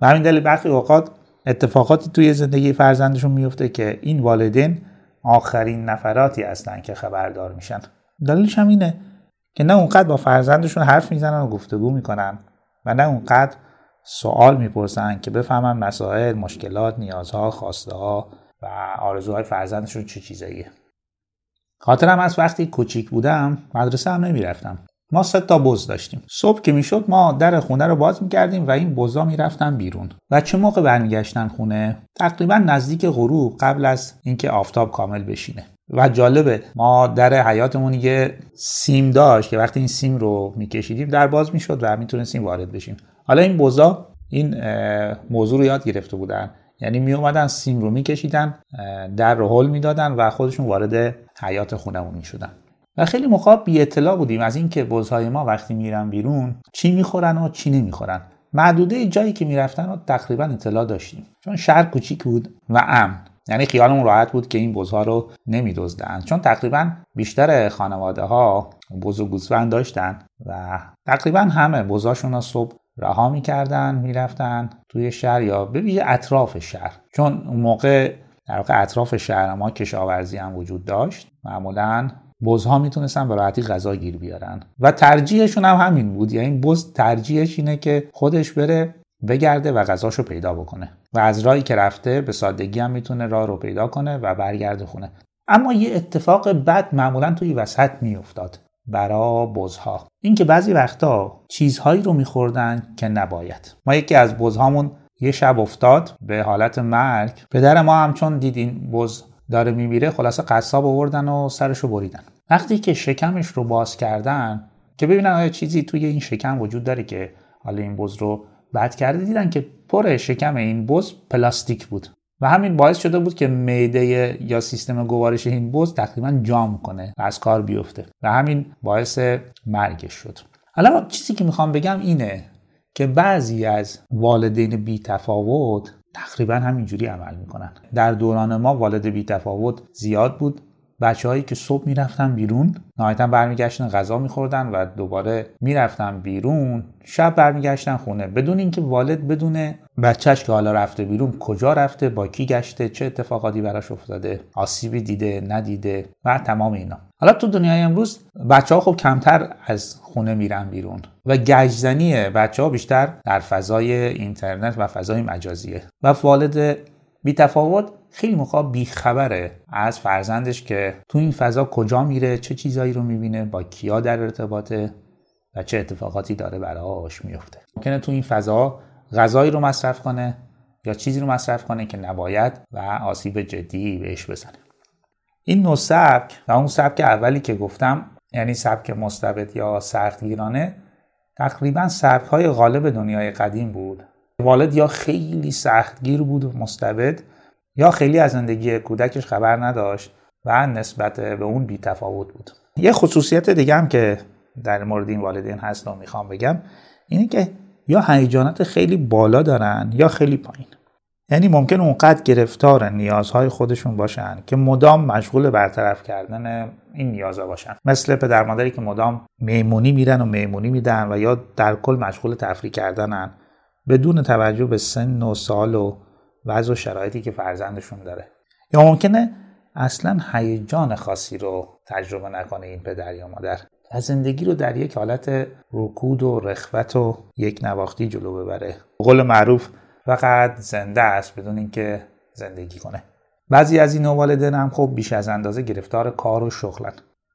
و همین دلیل برخی اوقات اتفاقاتی توی زندگی فرزندشون میفته که این والدین آخرین نفراتی هستن که خبردار میشن دلیلش هم اینه که نه اونقدر با فرزندشون حرف می‌زنن و گفتگو می‌کنن و نه اونقدر سوال می‌پرسن که بفهمن مسائل، مشکلات، نیازها، خواسته ها و آرزوهای فرزندشون چه چیزاییه. خاطرم از وقتی کوچیک بودم مدرسه هم نمی‌رفتم. ما سه تا بز داشتیم. صبح که می‌شد ما در خونه رو باز می‌کردیم و این بزا می‌رفتن بیرون. و چه موقع برمیگشتن خونه؟ تقریبا نزدیک غروب قبل از اینکه آفتاب کامل بشینه. و جالبه ما در حیاتمون یه سیم داشت که وقتی این سیم رو میکشیدیم در باز می‌شد و می‌تونستیم وارد بشیم حالا این بزا این موضوع رو یاد گرفته بودن یعنی می اومدن سیم رو میکشیدن در رو هل می‌دادن و خودشون وارد حیات خونمون می‌شدن و خیلی موقع بی اطلاع بودیم از اینکه بزهای ما وقتی میرن بیرون چی می‌خورن و چی نمی‌خورن. معدوده جایی که می‌رفتن و تقریبا اطلاع داشتیم. چون شهر کوچیک بود و امن. یعنی خیالمون راحت بود که این بزها رو نمیدزدن. چون تقریبا بیشتر خانواده ها بز و گوسفند داشتن و تقریبا همه بزاشون رو صبح رها می‌کردن می‌رفتن توی شهر یا به اطراف شهر. چون اون موقع در واقع اطراف شهر ما کشاورزی هم وجود داشت. معمولا بزها می‌تونستن به راحتی غذا گیر بیارن. و ترجیحشون هم همین بود. یعنی بز ترجیحش اینه که خودش بره بگرده و غذاشو پیدا بکنه. و از راهی که رفته به سادگی هم می‌تونه راه رو پیدا کنه و برگرده خونه. اما یه اتفاق بد معمولا توی وسط میافتاد. برا بزها. اینکه بعضی وقتا چیزهایی رو میخوردن که نباید. ما یکی از بزهامون یه شب افتاد به حالت مرگ. پدر ما هم چون دید این بز داره میمیره خلاصه قصاب آوردن و سرشو بریدن. وقتی که شکمش رو باز کردن که ببینن آیا چیزی توی این شکم وجود داره که حالا این بز رو بعد کرده دیدن که پر شکم این بز پلاستیک بود. و همین باعث شده بود که معده یا سیستم گوارش این بز تقریبا جام کنه و از کار بیفته. و همین باعث مرگش شد. حالا چیزی که می‌خوام بگم اینه که بعضی از والدین بی تفاوت تقریبا همینجوری عمل می‌کنن. در دوران ما والد بی تفاوت زیاد بود. بچههایی که صبح می‌رفتن بیرون نهایتا برمیگشتن غذا میخوردن و دوباره می‌رفتن بیرون. شب برمیگشتن خونه. بدون اینکه والد بدونه بچهش که حالا رفته بیرون کجا رفته با کی گشته چه اتفاقاتی براش افتاده آسیبی دیده ندیده و تمام اینا. حالا تو دنیای امروز بچه ها خب کمتر از خونه میرن بیرون و گشتنی بچه ها بیشتر در فضای اینترنت و فضای مجازیه. و والد بی تفاوت خیلی موقع بیخبره از فرزندش که تو این فضا کجا میره چه چیزایی رو می‌بینه با کیا در ارتباطه و چه اتفاقاتی داره براش میفته ممکنه تو این فضا غذایی رو مصرف کنه یا چیزی رو مصرف کنه که نباید و آسیب جدی بهش بزنه. این نوع سبک و اون سبک اولی که گفتم یعنی سبک مستبد یا سختگیرانه تقریبا سبک های غالب دنیای قدیم بود. والد یا خیلی سختگیر بود و مستبد یا خیلی از زندگی کودکش خبر نداشت و نسبت به اون بی تفاوت بود. یه خصوصیت دیگه هم که در مورد این والدین هست و می‌خوام بگم اینه که یا هیجانات خیلی بالا دارن یا خیلی پایین. یعنی ممکن اونقدر گرفتار نیازهای خودشون باشن که مدام مشغول برطرف کردن این نیازها باشن. مثل پدر مادری که مدام میمونی میرن و میمونی میدن و یا در کل مشغول تفریح کردنن. بدون توجه به سن و سال و وضع و شرایطی که فرزندشون داره. یا ممکنه اصلا هیجان خاصی رو تجربه نکنه این پدر یا مادر. و زندگی رو در یک حالت رکود و رخوت و یک نواختی جلو ببره. قول معروف فقط زنده است بدون اینکه زندگی کنه. بعضی از این والدین هم خب بیش از اندازه گرفتار کار و شغلن.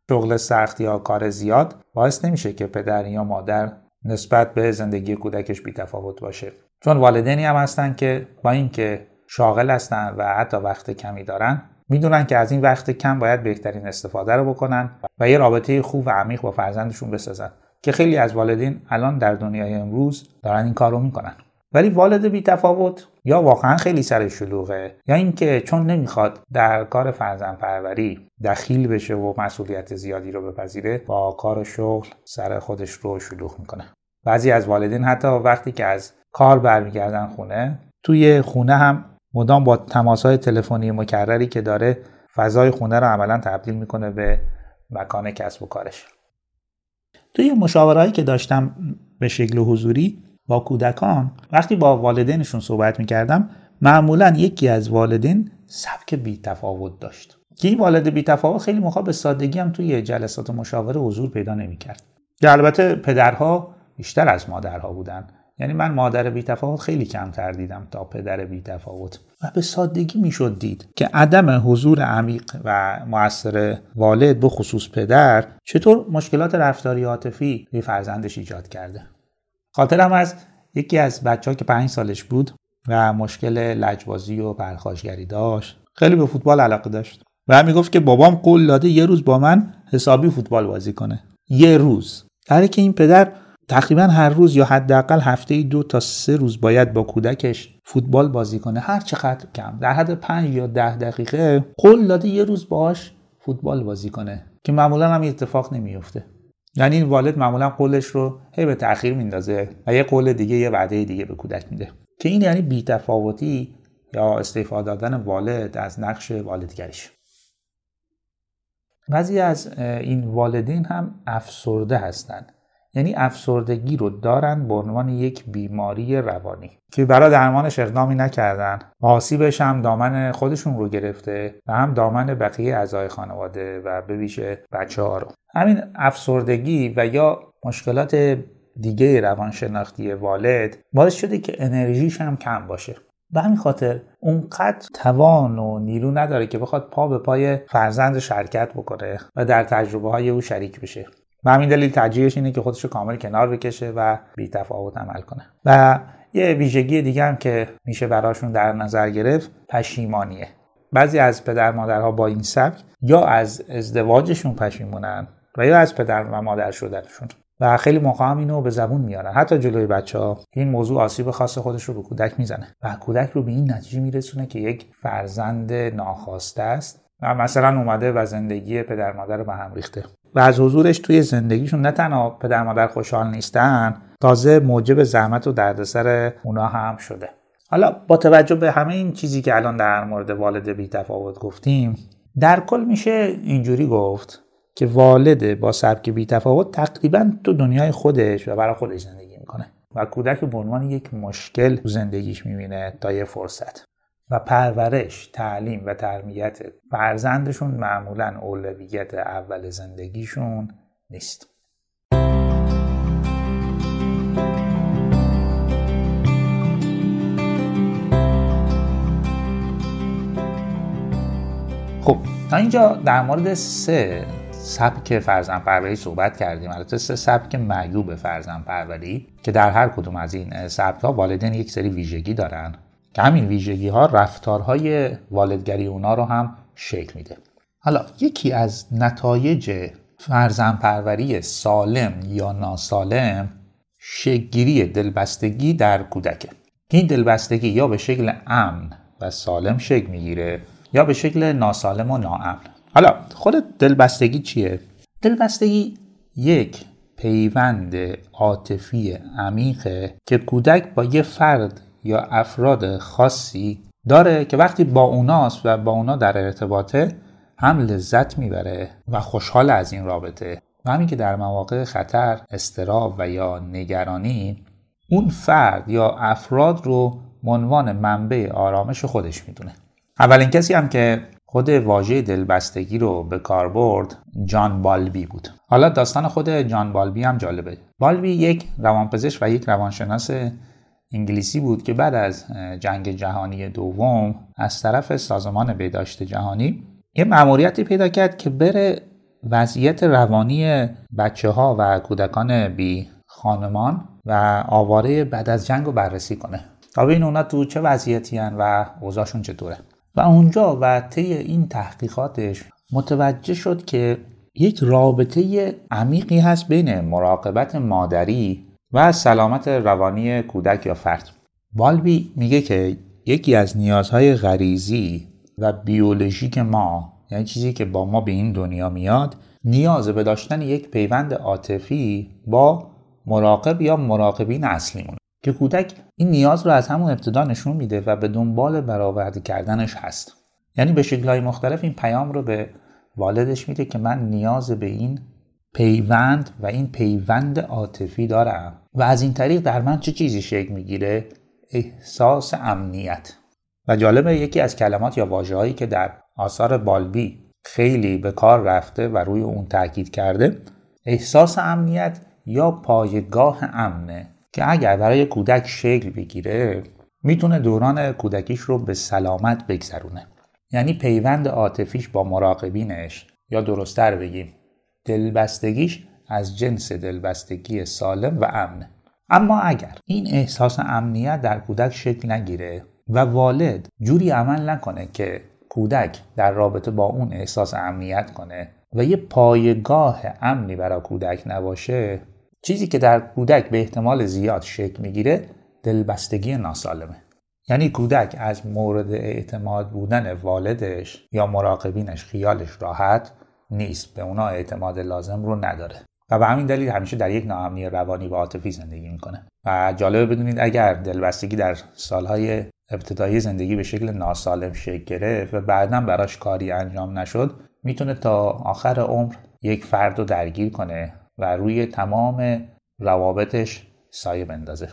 شغل سخت یا کار زیاد باعث نمیشه که پدر یا مادر نسبت به زندگی کودکش بیتفاوت باشه. چون والدینی هم هستن که با اینکه شاغل هستن و حتی وقت کمی دارن می‌دونن که از این وقت کم باید بهترین استفاده رو بکنن و یه رابطه خوب و عمیق با فرزندشون بسازن که خیلی از والدین الان در دنیای امروز دارن این کار رو می‌کنن. ولی والد بی تفاوت یا واقعا خیلی سر شلوغه یا اینکه چون نمی‌خواد در کار فرزند پروری دخیل بشه و مسئولیت زیادی رو بپذیره با کار شغل سر خودش رو شلوغ می‌کنه. بعضی از والدین حتی وقتی که از کار برمیگردن خونه. توی خونه هم مدام با تماس های تلفنی مکرری که داره فضای خونه رو عملا تبدیل می‌کنه به مکان کسب و کارش. توی مشاورهایی که داشتم به شکل حضوری با کودکان وقتی با والدینشون صحبت می‌کردم معمولا یکی از والدین سبک بی تفاوت داشت. که این والد بی تفاوت خیلی موقع به سادگی هم توی جلسات مشاوره حضور پیدا نمی‌کرد. البته پدرها بیشتر از مادرها بودن. یعنی من مادر بی تفاوت خیلی کمتر دیدم تا پدر بی تفاوت و به سادگی می‌شد دید که عدم حضور عمیق و موثر والد به خصوص پدر چطور مشکلات رفتاری عاطفی به فرزندش ایجاد کرده. خاطرم از یکی از بچه ها که پنج سالش بود و مشکل لجبازی و پرخاشگری داشت خیلی به فوتبال علاقه داشت. و می‌گفت که بابام قول داده یه روز با من حسابی فوتبال بازی کنه. یه روز. در که این پدر تقریبا هر روز یا حداقل هفته ای دو تا سه روز باید با کودکش فوتبال بازی کنه. هر چقدر کم. در حد پنج یا ده دقیقه قول داده یه روز باهاش فوتبال بازی کنه. که معمولا هم اتفاق نمیفته یعنی این والد معمولا قولش رو هی به تاخیر میندازه و یه قول دیگه یه وعده دیگه به کودک میده. که این یعنی بیتفاوتی یا استفاده دادن والد از نقش والدگریش. بعضی از این والدین هم افسرده هستند یعنی افسردگی رو دارن به عنوان یک بیماری روانی که برای درمانش اقدامی نکردن. آسیبش هم دامن خودشون رو گرفته و هم دامن بقیه اعضای خانواده و به ویژه بچه ها رو. همین افسردگی و یا مشکلات دیگه روانشناختی والد باعث شده که انرژیش هم کم باشه. به همین خاطر اونقدر توان و نیرو نداره که بخواد پا به پای فرزند شرکت بکنه و در تجربه های او شریک بشه. به همین دلیل ترجیحش اینه که خودش رو کامل کنار بکشه و بی تفاوت عمل کنه. و یه ویژگی دیگه هم که میشه براشون در نظر گرفت پشیمانیه. بعضی از پدر مادرها با این سبک یا از ازدواجشون پشیمونن و یا از پدر و مادر شدنشون. و خیلی موقع هم اینو به زبون میارن. حتی جلوی بچه ها این موضوع آسیب خاص خودش رو به کودک می‌زنه و کودک رو به این نتیجه میرسونه که یک فرزند ناخواسته است و مثلا اومده و زندگی پدر مادر رو به هم ریخته. و از حضورش توی زندگیشون نه تنها پدر مادر خوشحال نیستن تازه موجب زحمت و دردسر اونا هم شده. حالا با توجه به همه این چیزی که الان در مورد والد بی تفاوت گفتیم در کل میشه اینجوری گفت که والد با سبک بی تفاوت تقریبا تو دنیای خودش و برای خودش زندگی می‌کنه و کودک به عنوان یک مشکل تو زندگیش می‌بینه تا یه فرصت. و پرورش، تعلیم و تربیت فرزندشون معمولا اولویت اول زندگیشون نیست. خب تا اینجا در مورد سه سبک فرزن پروری صحبت کردیم البته سه سبک معیوب فرزن پروری که در هر کدوم از این سبک ها والدین یک سری ویژگی دارن که همین ویژگی ها رفتارهای والدگری اونا رو هم شکل میده. حالا یکی از نتایج فرزن سالم یا ناسالم شکگیری دلبستگی در کودکه. این دلبستگی یا به شکل امن و سالم شکل می‌گیره یا به شکل ناسالم و ناامن. حالا خود دلبستگی چیه؟ دلبستگی یک پیوند عاطفی عمیقه که کودک با یه فرد یا افراد خاصی داره که وقتی با اوناست و با اونا در ارتباطه هم لذت می‌بره و خوشحال از این رابطه. و همین که در مواقع خطر استراب و یا نگرانی اون فرد یا افراد رو عنوان منبع آرامش خودش می‌دونه. اولین کسی هم که خود واژه دلبستگی رو به کار برد جان بالبی بود. حالا داستان خود جان بالبی هم جالبه. بالبی یک روانپزشک و یک روانشناس انگلیسی بود که بعد از جنگ جهانی دوم از طرف سازمان بهداشت جهانی یه مأموریتی پیدا کرد که بره وضعیت روانی بچه ها و کودکان بی خانمان و آواره بعد از جنگ رو بررسی کنه. تا ببین اونا تو چه وضعیتی هن و اوضاعشون چطوره. و اونجا و طی این تحقیقاتش متوجه شد که یک رابطه عمیقی هست بین مراقبت مادری و سلامت روانی کودک یا فرد. بالبی میگه که یکی از نیازهای غریزی و بیولوژیک ما یعنی چیزی که با ما به این دنیا میاد نیاز به داشتن یک پیوند عاطفی با مراقب یا مراقبین اصلیمون که کودک این نیاز رو از همون ابتدا نشون میده و به دنبال برآورده کردنش هست. یعنی به شکلهای مختلف این پیام رو به والدش میده که من نیاز به این پیوند و این پیوند عاطفی دارم. و از این طریق در من چه چیزی شکل می‌گیره؟ احساس امنیت. و جالبه یکی از کلمات یا واژههایی که در آثار بالبی خیلی به کار رفته و روی اون تاکید کرده احساس امنیت یا پایگاه امنه که اگر برای کودک شکل بگیره می‌تونه دوران کودکیش رو به سلامت بگذرونه. یعنی پیوند عاطفیش با مراقبینش یا درستتر بگیم دلبستگیش از جنس دلبستگی سالم و امن. اما اگر این احساس امنیت در کودک شکل نگیره و والد جوری عمل نکنه که کودک در رابطه با اون احساس امنیت کنه و یه پایگاه امنی برای کودک نباشه چیزی که در کودک به احتمال زیاد شکل می‌گیره دلبستگی ناسالمه. یعنی کودک از مورد اعتماد بودن والدش یا مراقبینش خیالش راحت نیست. به اونا اعتماد لازم رو نداره. و به همین دلیل همیشه در یک ناامنی روانی و عاطفی زندگی می‌کنه. و جالبه بدونید اگر دلبستگی در سالهای ابتدایی زندگی به شکل ناسالم شکل گرفت و بعدا براش کاری انجام نشد می‌تونه تا آخر عمر یک فرد رو درگیر کنه و روی تمام روابطش سایه بندازه.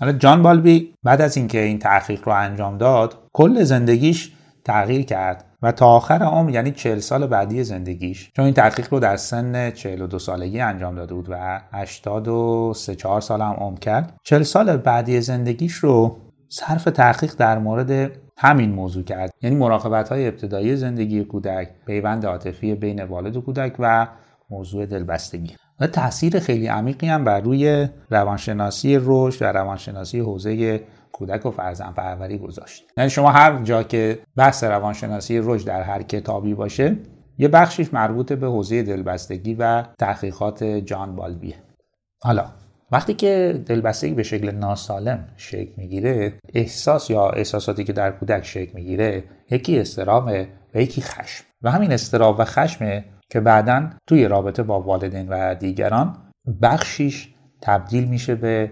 حالا جان بالبی بعد از اینکه این تحقیق رو انجام داد کل زندگیش تغییر کرد. و تا آخر عمر یعنی 40 سال بعدی زندگیش چون این تحقیق رو در سن 42 سالگی انجام داده بود و 83 4 سال هم عمر کرد. 40 سال بعدی زندگیش رو صرف تحقیق در مورد همین موضوع کرد. یعنی مراقبت های ابتدایی زندگی کودک پیوند عاطفی بین والد و کودک و موضوع دلبستگی. و تاثیر خیلی عمیقی هم بر روی روانشناسی رشد و روانشناسی حوزه کودک و فرزند پروری گذاشت. یعنی شما هر جا که بحث روانشناسی رشد در هر کتابی باشه یه بخشیش مربوط به حوزه دلبستگی و تحقیقات جان بالبیه. حالا وقتی که دلبستگی به شکل ناسالم شکل می‌گیره احساس یا احساساتی که در کودک شکل می‌گیره یکی استرامه و یکی خشم. و همین استرام و خشمه که بعدا توی رابطه با والدین و دیگران بخشیش تبدیل میشه به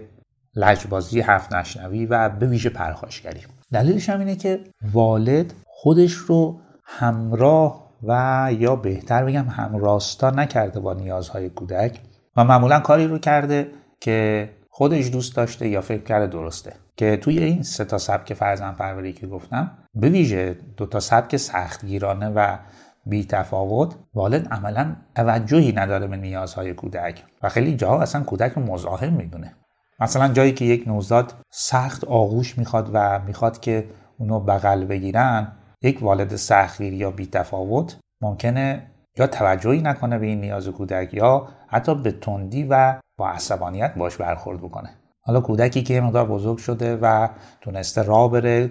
لجبازی هفت نشنوی و به ویژه پرخاشگری. دلیلش هم اینه که والد خودش رو همراه و یا بهتر بگم همراستا نکرده با نیازهای کودک و معمولا کاری رو کرده که خودش دوست داشته یا فکر کرده درسته. که توی این سه تا سبک فرزن پروری که گفتم به ویژه دو تا سبک سختگیرانه و بی تفاوت والد عملا توجهی نداره به نیازهای کودک و خیلی جاها اصلا کودک رو مزاحم می‌دونه. مثلا جایی که یک نوزاد سخت آغوش می‌خواد و می‌خواد که اونو بغل بگیرن یک والد سختگیر یا بی تفاوت ممکنه یا توجهی نکنه به این نیاز کودک یا حتی به تندی و با عصبانیت باش برخورد بکنه. حالا کودکی که مقدار بزرگ شده و تونسته راه بره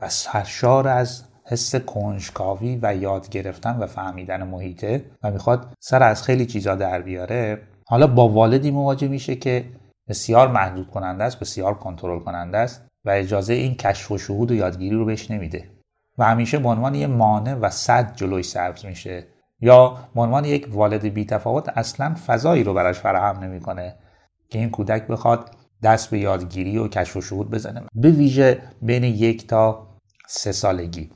و سرشار از حس کنجکاوی و یاد گرفتن و فهمیدن محیطه و می‌خواد سر از خیلی چیزا در بیاره حالا با والدی مواجه میشه که بسیار محدود کننده است بسیار کنترل کننده است و اجازه این کشف و شهود و یادگیری رو بهش نمیده. و همیشه به عنوان یه مانع و صد جلوی سبز میشه. یا به عنوان یک والد بی تفاوت اصلا فضایی رو براش فراهم نمی‌کنه که این کودک بخواد دست به یادگیری و کشف و شهود بزنه. به ویژه بین یک تا سه سالگی.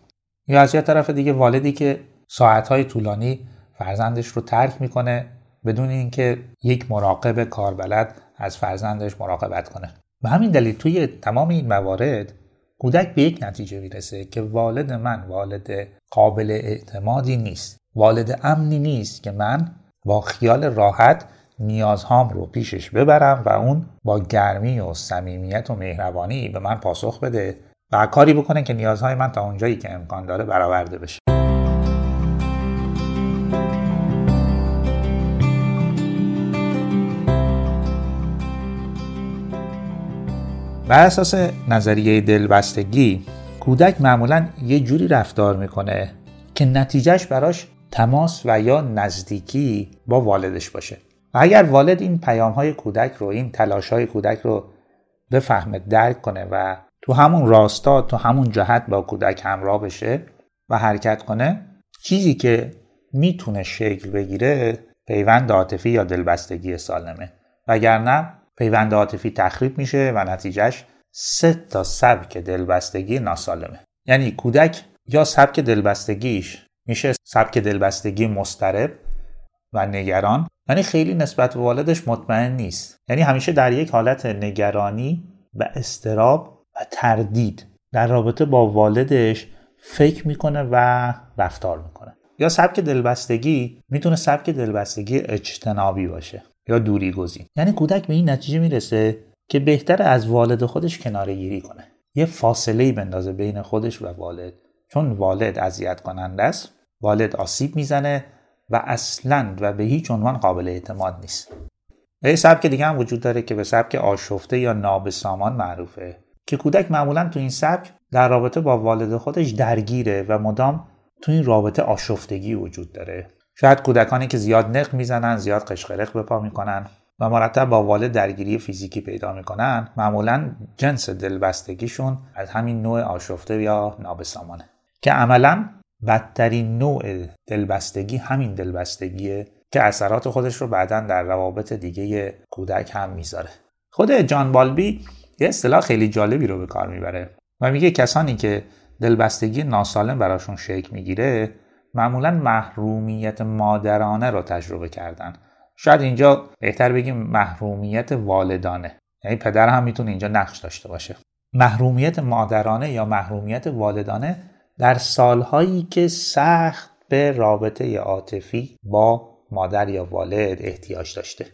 یا از یه طرف دیگه والدی که ساعتهای طولانی فرزندش رو ترک می‌کنه بدون اینکه یک مراقب کاربلد از فرزندش مراقبت کنه. و همین دلیل توی تمام این موارد کودک به یک نتیجه می‌رسه که والد من والد قابل اعتمادی نیست. والد امنی نیست که من با خیال راحت نیازهام رو پیشش ببرم و اون با گرمی و صمیمیت و مهربانی به من پاسخ بده و کاری بکنه که نیازهای من تا اونجایی که امکان داره برآورده بشه. بر اساس نظریه دلبستگی کودک معمولا یه جوری رفتار می‌کنه که نتیجهش براش تماس و یا نزدیکی با والدش باشه. و اگر والد این پیام های کودک رو این تلاش های کودک رو بفهمه درک کنه و تو همون راستا تو همون جهت با کودک همراه بشه و حرکت کنه چیزی که می‌تونه شکل بگیره پیوند عاطفی یا دلبستگی سالمه. وگرنه پیوند عاطفی تخریب میشه و نتیجهش سه تا سبک دلبستگی ناسالمه. یعنی کودک یا سبک دلبستگیش میشه سبک دلبستگی مسترب و نگران. یعنی خیلی نسبت به والدش مطمئن نیست. یعنی همیشه در یک حالت نگرانی و استراب و تردید در رابطه با والدش فکر می‌کنه و رفتار می‌کنه. یا سبک دلبستگی می‌تونه سبک دلبستگی اجتنابی باشه. یا دوری گزین یعنی کودک به این نتیجه می‌رسه که بهتر از والد خودش کناره گیری کنه. یه فاصله ای بندازه بین خودش و والد. چون والد اذیت کننده است والد آسیب می‌زنه و اصلا و به هیچ عنوان قابل اعتماد نیست. و یه سبک دیگه هم وجود داره که به سبک آشفته یا نابسامان معروفه که کودک معمولا تو این سبک در رابطه با والد خودش درگیره و مدام تو این رابطه آشفتگی وجود داره. شاید کودکانی که زیاد نق می‌زنن زیاد قشقرق به پا می‌کنن و مرتب با والد درگیری فیزیکی پیدا می‌کنن معمولا جنس دلبستگیشون از همین نوع آشفته یا نابسامانه. که عملا بدترین نوع دلبستگی همین دلبستگیه که اثرات خودش رو بعدا در روابط دیگه کودک هم می‌ذاره. خود جان بالبی یه اصطلاح خیلی جالبی رو به کار می‌بره و میگه کسانی که دلبستگی ناسالم براشون شکل می‌گیره معمولا محرومیت مادرانه رو تجربه کردن. شاید اینجا بهتر بگیم محرومیت والدانه. یعنی پدر هم می‌تونه اینجا نقش داشته باشه. محرومیت مادرانه یا محرومیت والدانه در سالهایی که سخت به رابطه عاطفی با مادر یا والد احتیاج داشته.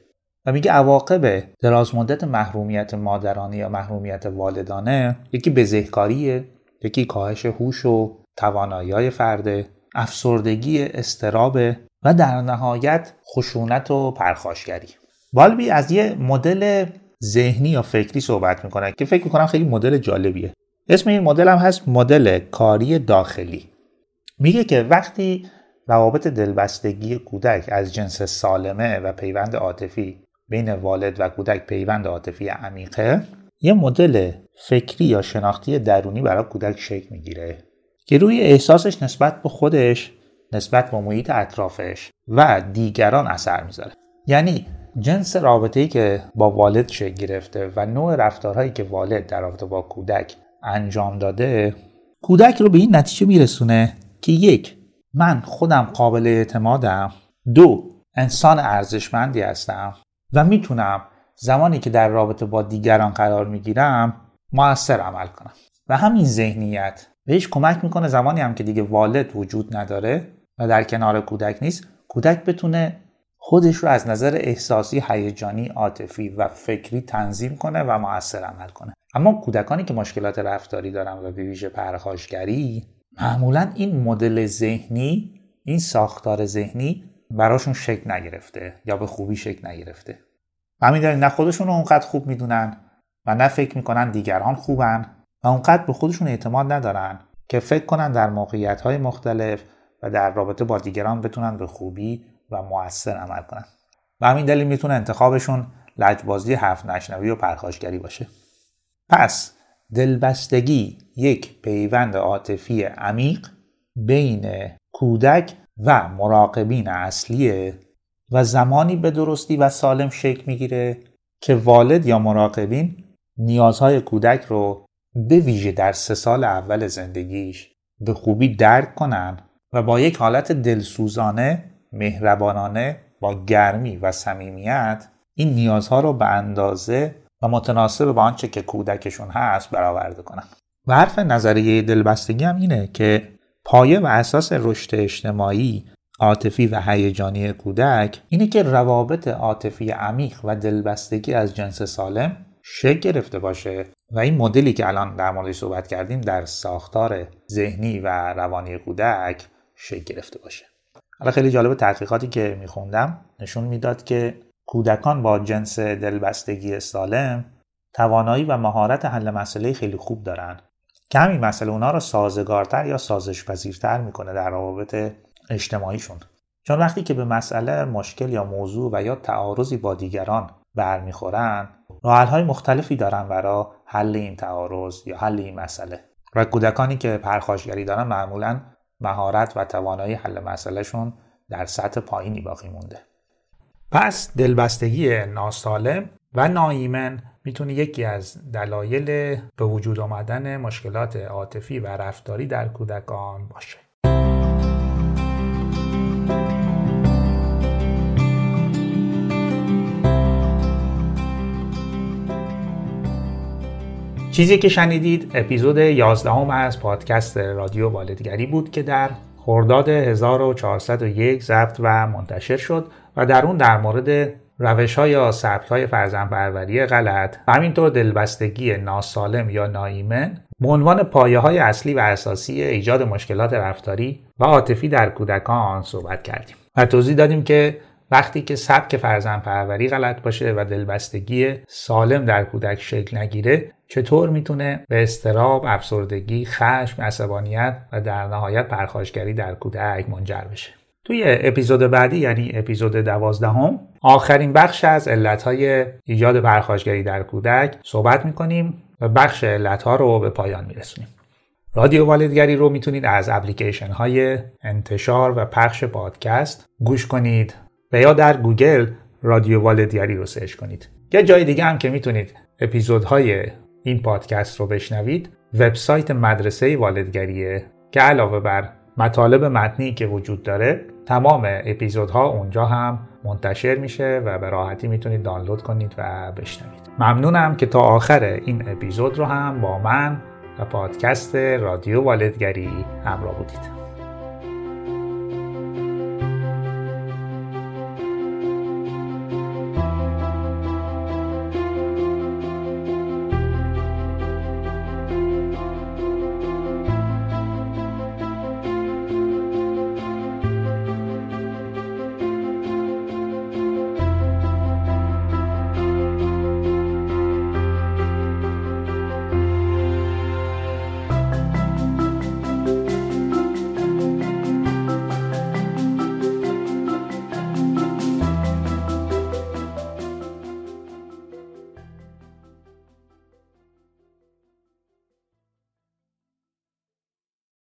و میگه عواقب دراز مدت محرومیت مادرانه یا محرومیت والدانه یکی بزهکاریه یکی کاهش هوش و توانایی فرده. افسردگی استراب و در نهایت خشونت و پرخاشگری. بالبی از یه مدل ذهنی یا فکری صحبت می‌کنه که فکر می‌کنم خیلی مدل جالبیه. اسم این مدل هم هست مدل کاری داخلی. میگه که وقتی روابط دلبستگی کودک از جنس سالمه و پیوند عاطفی بین والد و کودک پیوند عاطفی عمیقه یه مدل فکری یا شناختی درونی برای کودک شکل می‌گیره. که روی احساسش نسبت به خودش نسبت به محیط اطرافش و دیگران اثر می‌ذاره. یعنی جنس رابطه ای که با والد شکل گرفته و نوع رفتارهایی که والد در رابطه با کودک انجام داده کودک رو به این نتیجه میرسونه که یک من خودم قابل اعتمادم. دو انسان ارزشمندی هستم و می‌تونم زمانی که در رابطه با دیگران قرار می‌گیرم موثر عمل کنم. و همین ذهنیت بهش کمک می‌کنه. زمانی هم که دیگه والد وجود نداره و در کنار کودک نیست کودک بتونه خودش رو از نظر احساسی هیجانی عاطفی و فکری تنظیم کنه و موثر عمل کنه. اما کودکانی که مشکلات رفتاری دارن و به ویژه پرخاشگری معمولا این مدل ذهنی این ساختار ذهنی براشون شکل نگرفته یا به خوبی شکل نگرفته. همین نه خودشون رو اونقدر خوب می‌دونن و نه فکر می‌کنن دیگران خوبن. و اونقدر به خودشون اعتماد ندارن که فکر کنن در موقعیت های مختلف و در رابطه با دیگران بتونن به خوبی و موثر عمل کنن. و همین دلیل می‌تونه انتخابشون لجبازی حرف نشنوی و پرخاشگری باشه. پس دلبستگی یک پیوند عاطفی عمیق بین کودک و مراقبین اصلیه و زمانی به درستی و سالم شکل می‌گیره که والد یا مراقبین نیازهای کودک رو به ویژه در سه سال اول زندگیش به خوبی درک کنن و با یک حالت دلسوزانه مهربانانه با گرمی و صمیمیت این نیازها رو به اندازه و متناسب با آنچه که کودکشون هست برآورده کنن. و حرف نظریه دلبستگی هم اینه که پایه و اساس رشد اجتماعی عاطفی و هیجانی کودک اینه که روابط عاطفی عمیق و دلبستگی از جنس سالم شکل گرفته باشه. و این مدلی که الان در موردش صحبت کردیم در ساختار ذهنی و روانی کودک شکل گرفته باشه. حالا خیلی جالب تحقیقاتی که میخوندم نشون می‌داد که کودکان با جنس دلبستگی سالم توانایی و مهارت حل مسئله خیلی خوب دارن. که همین مسئله اونا رو سازگارتر یا سازش پذیرتر می‌کنه در روابط اجتماعیشون. چون وقتی که به مسئله مشکل یا موضوع و یا تعارضی با دیگران برمیخورن راه های مختلفی دارن برای حل این تعارض یا حل این مسئله. و کودکانی که پرخاشگری دارن معمولا مهارت و توانایی حل مسئلهشون در سطح پایینی باقی مونده. پس دلبستگی ناسالم و نایمن می‌تونه یکی از دلایل به وجود آمدن مشکلات عاطفی و رفتاری در کودکان باشه. چیزی که شنیدید اپیزود 11 هم از پادکست رادیو والدگری بود که در خرداد 1401 ضبط و منتشر شد و در اون در مورد روش های یا سبک های فرزندپروری غلط و همینطور دلبستگی ناسالم یا نایمن به عنوان پایه های اصلی و اساسی ایجاد مشکلات رفتاری و عاطفی در کودکان صحبت کردیم. و توضیح دادیم که وقتی که سبک فرزند پروری غلط باشه و دلبستگی سالم در کودک شکل نگیره چطور می‌تونه به استراب، افسردگی، خشم، عصبانیت و در نهایت پرخاشگری در کودک منجر بشه. توی اپیزود بعدی یعنی اپیزود دوازدهم آخرین بخش از علتهای ایجاد پرخاشگری در کودک صحبت می‌کنیم و بخش علتها رو به پایان میرسونیم. رادیو والدگری رو می‌تونید از اپلیکیشن های انتشار و پخش پادکست گوش کنید و یا در گوگل رادیو والدگری رو سرچ کنید. یه جای دیگه هم که می‌تونید اپیزودهای این پادکست رو بشنوید وبسایت مدرسه والدگریه که علاوه بر مطالب متنی که وجود داره تمام اپیزودها اونجا هم منتشر میشه و به راحتی می‌تونید دانلود کنید و بشنوید ممنونم که تا آخر این اپیزود رو هم با من و پادکست رادیو والدگری همراه بودید